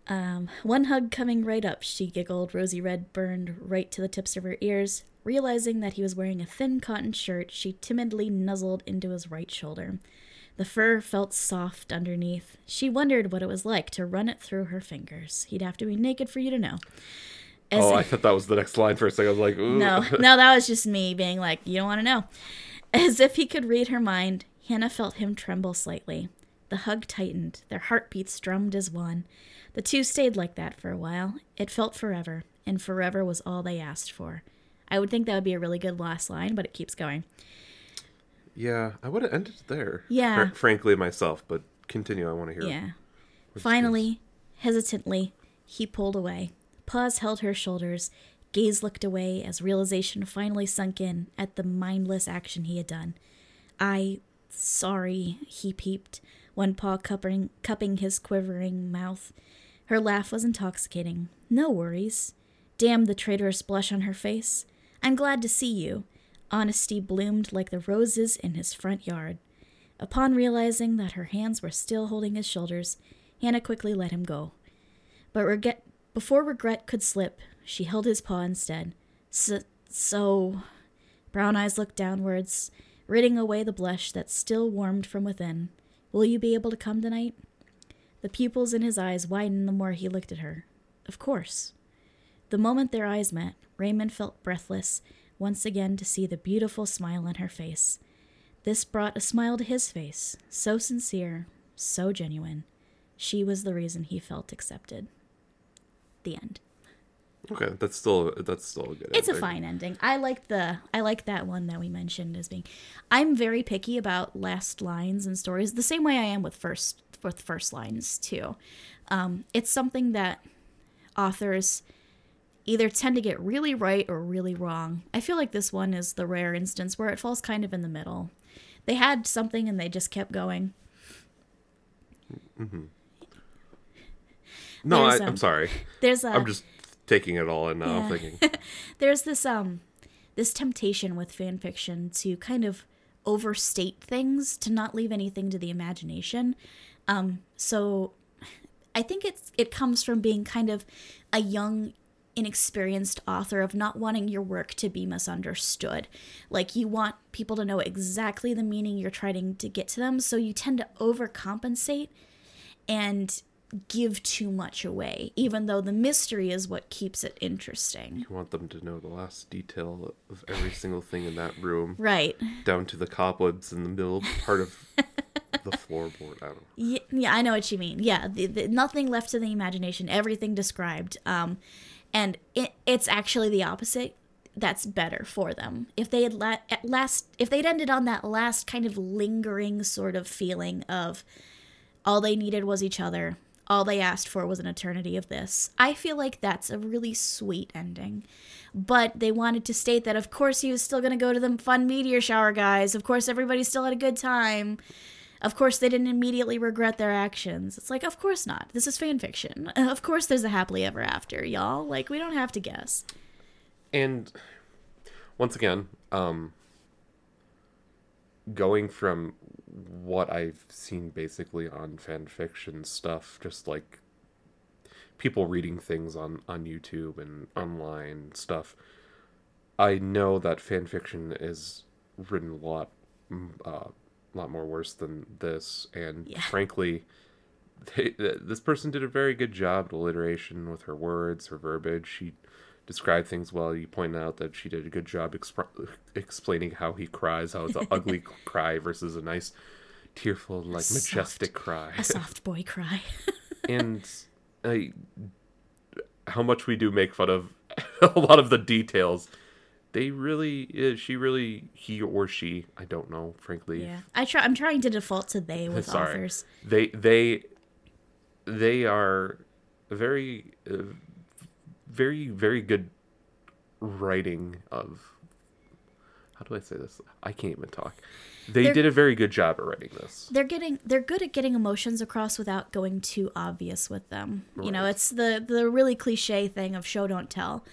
Um, one hug coming right up, she giggled. Rosy red burned right to the tips of her ears. Realizing that he was wearing a thin cotton shirt, she timidly nuzzled into his right shoulder. The fur felt soft underneath. She wondered what it was like to run it through her fingers. He'd have to be naked for you to know. As Oh, I thought that was the next line for a second. I was like, Ooh. no, no, that was just me being like, you don't want to know. As if he could read her mind, Hannah felt him tremble slightly. The hug tightened, their heartbeats drummed as one. The two stayed like that for a while. It felt forever, and forever was all they asked for. I would think that would be a really good last line, but it keeps going. Yeah, I would have ended there. Yeah. Fr- frankly, myself, but continue. I want to hear. Yeah. Finally, hesitantly, he pulled away. Paws held her shoulders. Gaze looked away as realization finally sunk in at the mindless action he had done. I. Sorry, he peeped, one paw cupping, cupping his quivering mouth. Her laugh was intoxicating. No worries. Damn the traitorous blush on her face. I'm glad to see you. Honesty bloomed like the roses in his front yard. Upon realizing that her hands were still holding his shoulders, Hannah quickly let him go. But regret, before regret could slip, she held his paw instead. So, so. Brown eyes looked downwards, ridding away the blush that still warmed from within. Will you be able to come tonight? The pupils in his eyes widened the more he looked at her. Of course. The moment their eyes met, Raymond felt breathless once again to see the beautiful smile on her face. This brought a smile to his face, so sincere, so genuine. She was the reason he felt accepted. The end. Okay, that's still that's still a good. It's a fine ending. I like the I like that one that we mentioned as being. I'm very picky about last lines and stories, the same way I am with first with first lines too. Um, it's something that authors either tend to get really right or really wrong. I feel like this one is the rare instance where it falls kind of in the middle. They had something and they just kept going. No, There's, I, um, I'm sorry. There's a I'm just taking it all in now. I'm thinking, there's this um this temptation with fan fiction to kind of overstate things to not leave anything to the imagination. Um so i think it's it comes from being kind of a young inexperienced author of not wanting your work to be misunderstood. Like you want people to know exactly the meaning you're trying to get to them so you tend to overcompensate and give too much away even though the mystery is what keeps it interesting you want them to know the last detail of every single thing in that room, right down to the cobwebs in the middle part of the floorboard. I don't know. Yeah, yeah, I know what you mean. Yeah, the, the, nothing left to the imagination. Everything described. Um, and it, it's actually the opposite. That's better for them. If they had la- at last, if they'd ended on that last kind of lingering sort of feeling of all they needed was each other. All they asked for was an eternity of this. I feel like that's a really sweet ending. But they wanted to state that, of course, he was still going to go to the fun meteor shower, guys. Of course, everybody still had a good time. Of course, they didn't immediately regret their actions. It's like, of course not. This is fan fiction. Of course, there's a happily ever after, y'all. Like, we don't have to guess. And once again, um, going from what I've seen basically on fan fiction stuff, just like people reading things on on YouTube and online stuff, I know that fan fiction is written a lot, uh, lot more worse than this, and Yeah. frankly. They, this person did a very good job, at alliteration with her words, her verbiage. She described things well. You point out that she did a good job expr- explaining how he cries, how it's an ugly cry versus a nice, tearful, like soft- majestic cry. A soft boy cry. and I, how much we do make fun of a lot of the details. They really, she really, he or she, I don't know, frankly. yeah. I try, I'm trying to default to they with Sorry. authors. They, they, they are very, uh, very, very good writing of. How do I say this? I can't even talk. They They're- did a very good job at writing this. they're getting they're good at getting emotions across without going too obvious with them. You know, it's the the really cliche thing of show don't tell.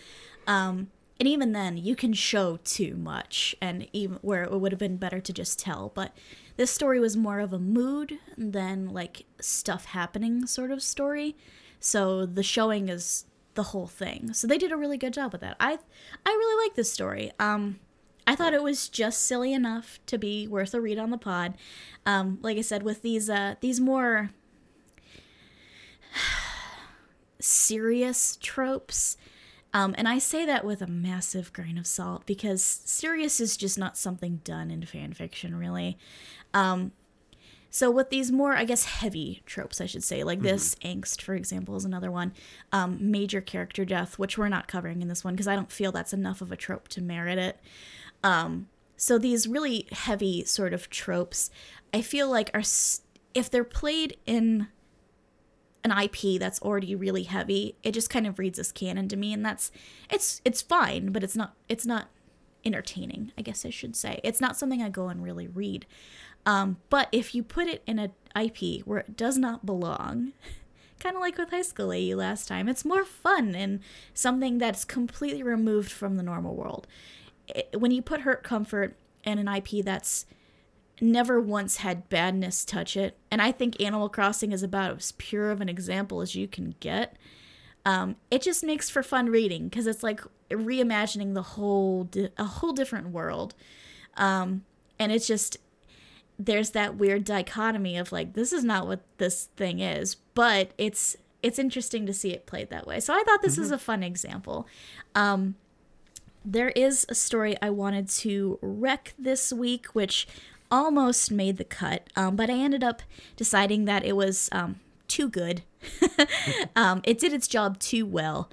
Um and even then you can show too much and even where it would have been better to just tell, but this story was more of a mood than like stuff happening sort of story. So the showing is the whole thing. So they did a really good job with that. I I really like this story. Um I thought it was just silly enough to be worth a read on the pod. Um, like I said, with these uh, these more serious tropes, um, and I say that with a massive grain of salt because serious is just not something done in fan fiction, really. Um, so with these more, I guess, heavy tropes, I should say, like this angst, for example, is another one. Um, major character death, which we're not covering in this one because I don't feel that's enough of a trope to merit it. Um, so these really heavy sort of tropes, I feel like are s- if they're played in an IP that's already really heavy, it just kind of reads as canon to me, and that's it's it's fine, but it's not it's not entertaining, I guess I should say. It's not something I go and really read. Um, but if you put it in an IP where it does not belong, kind of like with High School AU last time, it's more fun and something that's completely removed from the normal world. It, when you put Hurt Comfort in an IP that's never once had badness touch it, and I think Animal Crossing is about as pure of an example as you can get. Um, it just makes for fun reading because it's like reimagining the whole di- a whole different world, um, and it's just there's that weird dichotomy of like this is not what this thing is, but it's it's interesting to see it played that way. So I thought this mm-hmm. is a fun example. Um, there is a story I wanted to rec this week, which almost made the cut, um, but I ended up deciding that it was um, too good. um, it did its job too well.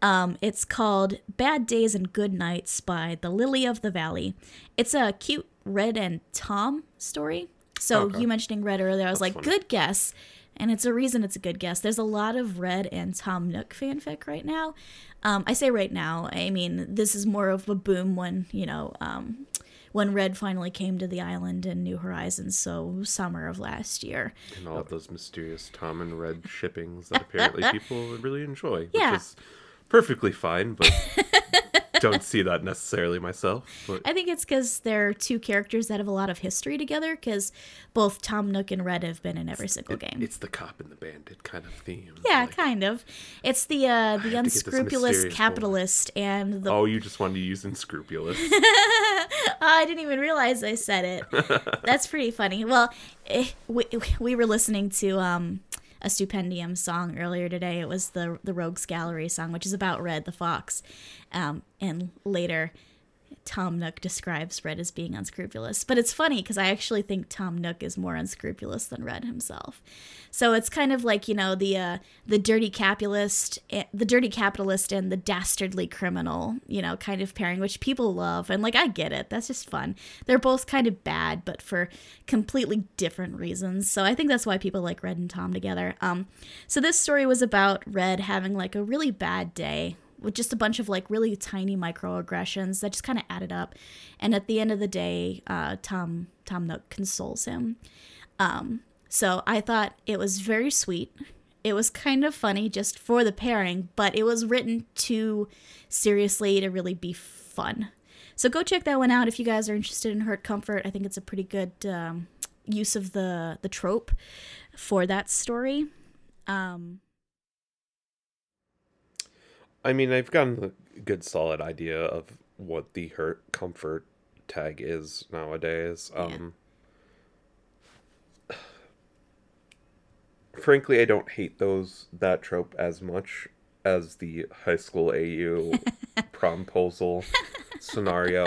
Um, it's called Bad Days and Good Nights by The Lily of the Valley. It's a cute Redd and Tom story. So okay. you mentioning Redd earlier, I was That's like, funny. good guess. And it's a reason it's a good guess. There's a lot of Redd and Tom Nook fanfic right now. Um, I say right now, I mean, this is more of a boom when, you know, um, when Redd finally came to the island in New Horizons, so summer of last year. And all of those mysterious Tom and Redd shippings that apparently people really enjoy. Yeah. Which is perfectly fine, but don't see that necessarily myself. But. I think it's because they're two characters that have a lot of history together. Because both Tom Nook and Redd have been in every single it, game. It's the cop and the bandit kind of theme. Yeah, like, kind of. It's the uh, the unscrupulous capitalist boy. and the. Oh, you just wanted to use unscrupulous. I didn't even realize I said it. That's pretty funny. Well, eh, we we were listening to um a stupendium song earlier today. It was the the Rogues Gallery song, which is about Redd the fox, um, and later Tom Nook describes Redd as being unscrupulous. But it's funny because I actually think Tom Nook is more unscrupulous than Redd himself. So it's kind of like you know the uh, the dirty capitalist, eh, the dirty capitalist, and the dastardly criminal, you know, kind of pairing, which people love, and like I get it. That's just fun. They're both kind of bad, but for completely different reasons. So I think that's why people like Redd and Tom together. Um, so this story was about Redd having like a really bad day with just a bunch of like really tiny microaggressions that just kind of added up. And at the end of the day, uh, Tom Tom Nook consoles him. Um, so I thought it was very sweet. It was kind of funny just for the pairing, but it was written too seriously to really be fun. So go check that one out if you guys are interested in Hurt Comfort. I think it's a pretty good um, use of the the trope for that story. Um, I mean, I've gotten a good solid idea of what the hurt comfort tag is nowadays. Um Frankly, I don't hate those that trope as much as the high school AU promposal scenario.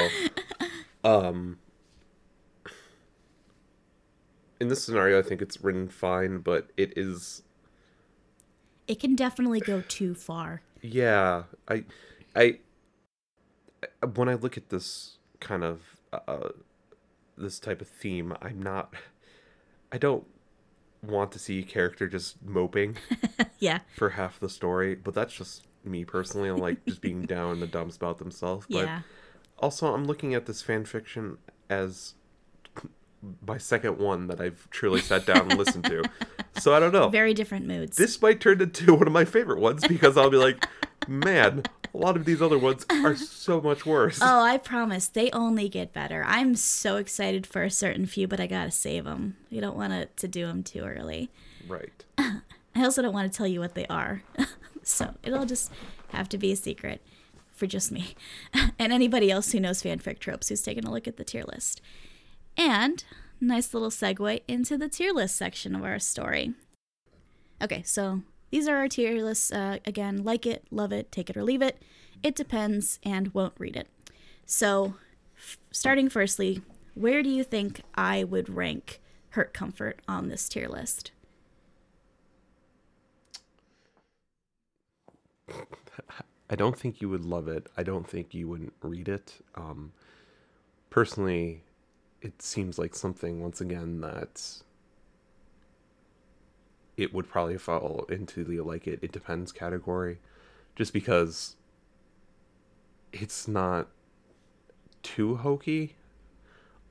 Um in this scenario, I think it's written fine, but it is. It can definitely go too far yeah I, I when i look at this kind of uh this type of theme i'm not i don't want to see a character just moping yeah for half the story but that's just me personally i'm like just being down in the dumps about themselves but yeah. also i'm looking at this fan fiction as my second one that I've truly sat down and listened to. So I don't know. Very different moods. This might turn into one of my favorite ones because I'll be like, man, a lot of these other ones are so much worse. Oh, I promise. They only get better. I'm so excited for a certain few, but I gotta save them. You don't want to, to do them too early. Right. I also don't want to tell you what they are. so it'll just have to be a secret for just me and anybody else who knows fanfic tropes who's taken a look at the tier list. And nice little segue into the tier list section of our story. Okay, so these are our tier lists. Uh, again, like it, love it, take it or leave it. It depends, and won't read it. So, f- starting firstly, where do you think I would rank Hurt Comfort on this tier list? I don't think you would love it. I don't think you wouldn't read it. Um, personally, it seems like something once again that it would probably fall into the like it it depends category just because it's not too hokey.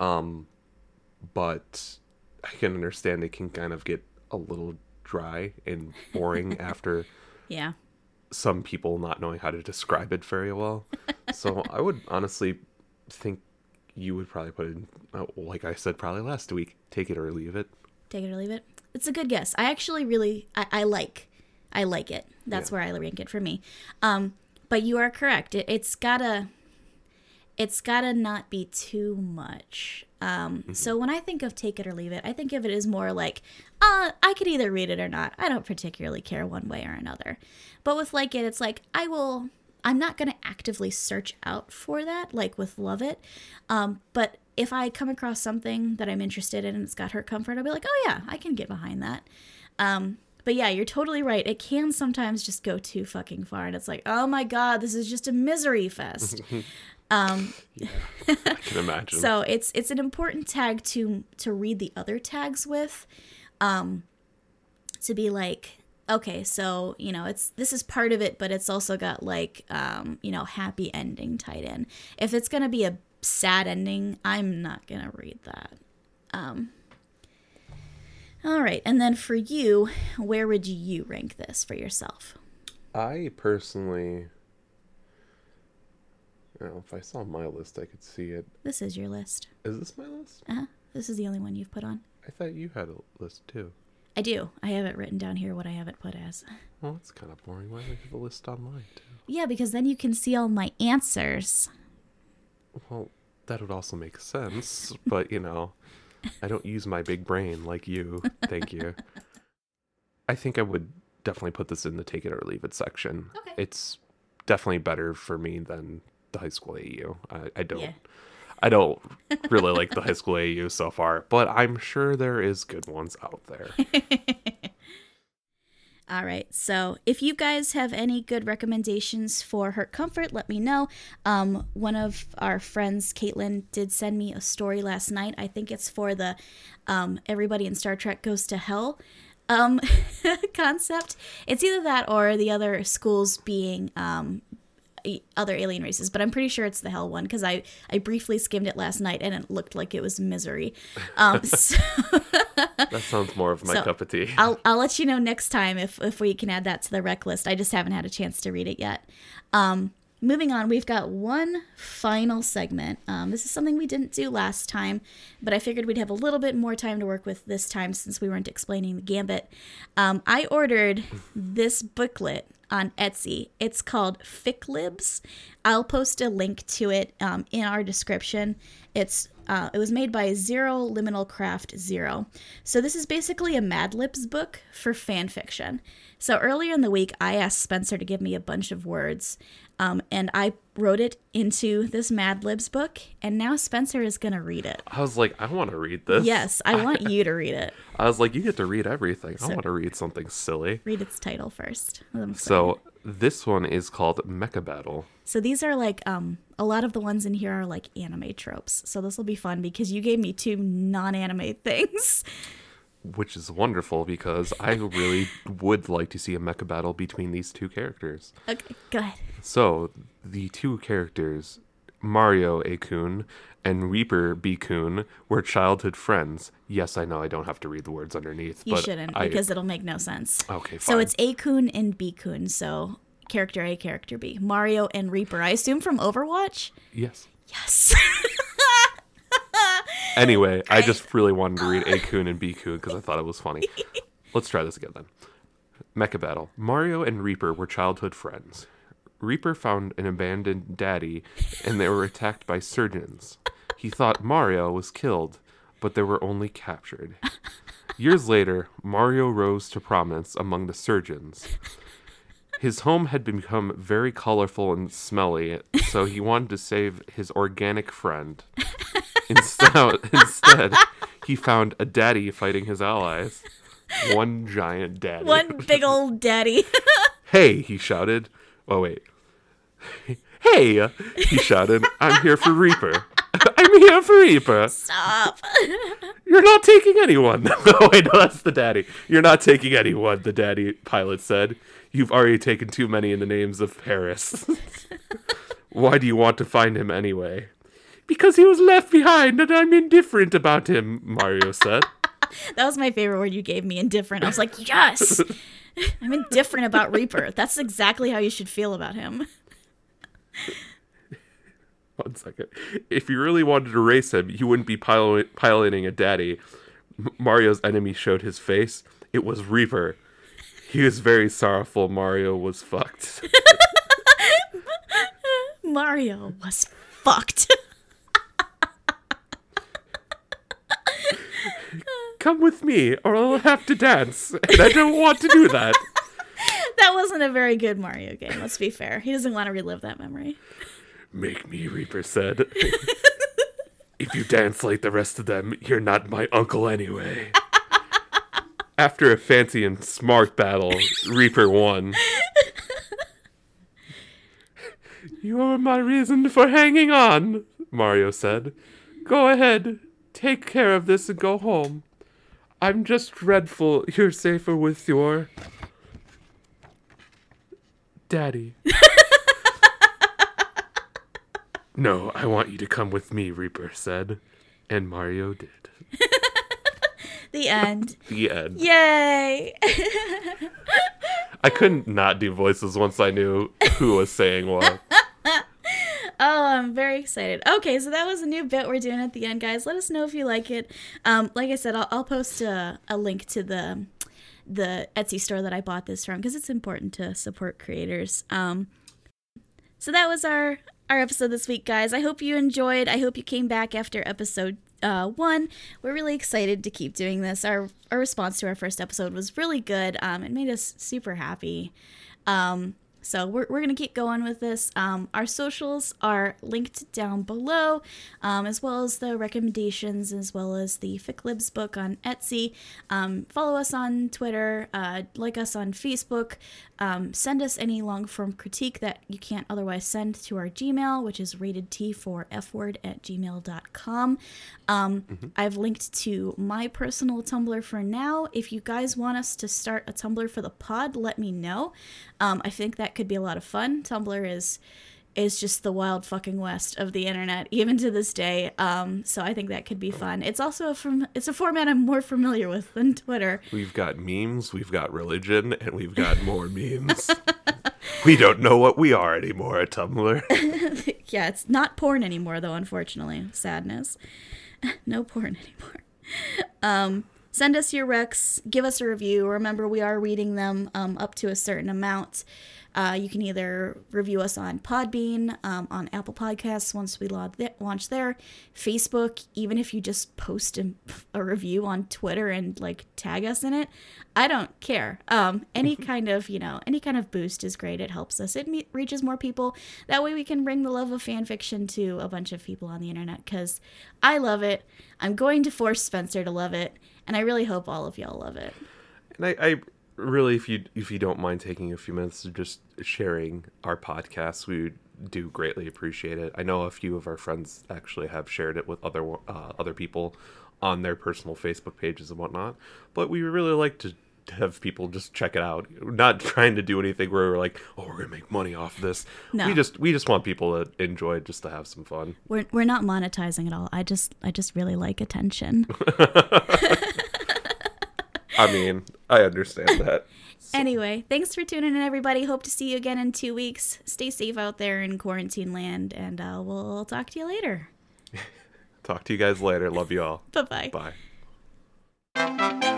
Um, but I can understand it can kind of get a little dry and boring after Yeah. some people not knowing how to describe it very well. so I would honestly think you would probably put in, uh, like I said probably last week, take it or leave it. Take it or leave it. It's a good guess. I actually really I, I like I like it. That's Yeah. where I rank it for me. Um, but you are correct. It, it's gotta it's gotta not be too much. Um, so when I think of take it or leave it, I think of it as more like, uh, I could either read it or not. I don't particularly care one way or another. But with like it, it's like I will. I'm not gonna actively search out for that, like with love it. Um, but if I come across something that I'm interested in and it's got hurt comfort, I'll be like, oh yeah, I can get behind that. Um, but yeah, you're totally right. It can sometimes just go too fucking far, and it's like, oh my god, this is just a misery fest. um, I can imagine. so it's it's an important tag to to read the other tags with, um, to be like, okay, so you know, it's this is part of it, but it's also got like, um, you know, happy ending tied in. If it's gonna be a sad ending, I'm not gonna read that. Um. All right, and then for you, where would you rank this for yourself? I personally, you know, if I saw my list, I could see it. This is your list. Is this my list? Uh huh. This is the only one you've put on. I thought you had a list too. I do. I have it written down here. What I have it put as. Well, that's kind of boring. Why do we have a list online too? Yeah, because then you can see all my answers. Well, that would also make sense, but you know, I don't use my big brain like you. Thank you. I think I would definitely put this in the take it or leave it section. Okay. It's definitely better for me than the high school AU. I, I don't Yeah. I don't really like the high school AU so far, but I'm sure there is good ones out there. All right. So if you guys have any good recommendations for Hurt Comfort, let me know. Um, one of our friends, Caitlin, did send me a story last night. I think it's for the um, Everybody in Star Trek Goes to Hell um, concept. It's either that or the other schools being um, other alien races, but I'm pretty sure it's the Hell one because I, I briefly skimmed it last night and it looked like it was misery. Um, so That sounds more of my So, cup of tea. I'll I'll let you know next time if if we can add that to the rec list. I just haven't had a chance to read it yet. Um, moving on, we've got one final segment. Um, this is something we didn't do last time, but I figured we'd have a little bit more time to work with this time since we weren't explaining the gambit. Um, I ordered this booklet on Etsy. It's called Fic Libs. I'll post a link to it um, in our description. It's uh, it was made by Zero Liminal Craft Zero. So this is basically a Mad Libs book for fan fiction. So earlier in the week, I asked Spencer to give me a bunch of words, um, and I wrote it into this Mad Libs book. And now Spencer is gonna read it. I was like, I want to read this. Yes, I want you to read it. I was like, you get to read everything. I want to read something silly. Read its title first. So this one is called Mecha Battle. So these are like um a lot of the ones in here are like anime tropes. So this will be fun because you gave me two non-anime things. Which is wonderful because I really would like to see a mecha battle between these two characters. Okay, go ahead. So, the two characters, Mario A-kun and Reaper B-kun, were childhood friends. Yes, I know I don't have to read the words underneath, You shouldn't I, because it'll make no sense. Okay, fine. So it's A and B. So character A, character B. Mario and Reaper. I assume from Overwatch. yes. Yes. Anyway, I just really wanted to read A-kun and B-kun because I thought it was funny. Let's try this again then. Mecha Battle. Mario and Reaper were childhood friends. Reaper found an abandoned daddy and they were attacked by surgeons. He thought Mario was killed, but they were only captured. Years later, Mario rose to prominence among the surgeons. His home had become very colorful and smelly, so he wanted to save his organic friend. Instead, instead, he found a daddy fighting his allies. One giant daddy. One big old daddy. Hey, he shouted. Oh, wait. Hey, he shouted. I'm here for Reaper. I'm here for Reaper. Stop. You're not taking anyone. no, wait, no, that's the daddy. You're not taking anyone, the daddy pilot said. You've already taken too many in the names of Paris. Why do you want to find him anyway? Because he was left behind and I'm indifferent about him, Mario said. That was my favorite word you gave me, indifferent. I was like, yes, I'm indifferent about Reaper. That's exactly how you should feel about him. One second. If you really wanted to race him, you wouldn't be pilot- piloting a daddy. Mario's enemy showed his face. It was Reaper. He was very sorrowful. Mario was fucked. Mario was fucked. Come with me, or I'll have to dance. And I don't want to do that. that wasn't a very good Mario game, let's be fair. He doesn't want to relive that memory. Make me, Reaper said. if you dance like the rest of them, you're not my uncle anyway. After a fancy and smart battle, Reaper won. You're my reason for hanging on, Mario said. Go ahead, take care of this and go home. I'm just dreadful you're safer with your. Daddy. No, I want you to come with me, Reaper said. And Mario did. The end. The end. Yay! I couldn't not do voices once I knew who was saying what. Oh, I'm very excited. Okay, so that was a new bit we're doing at the end, guys. Let us know if you like it. Um, like I said, I'll, I'll post a, a link to the the Etsy store that I bought this from because it's important to support creators. Um, so that was our our episode this week, guys. I hope you enjoyed. I hope you came back after episode uh, one. We're really excited to keep doing this. Our our response to our first episode was really good. Um, it made us super happy. Um, so we're, we're going to keep going with this. Um, our socials are linked down below, um, as well as the recommendations, as well as the FicLibs book on Etsy. Um, follow us on Twitter, uh, like us on Facebook. Um, send us any long form critique that you can't otherwise send to our Gmail, which is rated T for F word at gmail.com. Um, I've linked to my personal Tumblr for now. If you guys want us to start a Tumblr for the pod, let me know. Um, I think that could be a lot of fun. Tumblr is is just the wild fucking west of the internet, even to this day. Um, so I think that could be fun. It's also a from it's a format I'm more familiar with than Twitter. We've got memes, we've got religion, and we've got more memes. we don't know what we are anymore at Tumblr. yeah, it's not porn anymore though, unfortunately. Sadness. no porn anymore. Um, send us your recs, give us a review. Remember, we are reading them um, up to a certain amount. Uh, you can either review us on Podbean, um, on Apple Podcasts once we launch there, Facebook, even if you just post a, a review on Twitter and like tag us in it. I don't care. Um, any kind of, you know, any kind of boost is great. It helps us. It me- reaches more people. That way we can bring the love of fan fiction to a bunch of people on the internet because I love it. I'm going to force Spencer to love it. And I really hope all of y'all love it. And I, I really, if you if you don't mind taking a few minutes to just sharing our podcast, we do greatly appreciate it. I know a few of our friends actually have shared it with other uh, other people on their personal Facebook pages and whatnot. But we really like to have people just check it out. We're not trying to do anything where we're like, oh, we're gonna make money off of this. No. We just we just want people to enjoy it, just to have some fun. We're, we're not monetizing at all. I just I just really like attention. I mean, I understand that. So. Anyway, thanks for tuning in, everybody. Hope to see you again in two weeks. Stay safe out there in quarantine land, and uh, we'll talk to you later. talk to you guys later. Love you all. Bye-bye. Bye.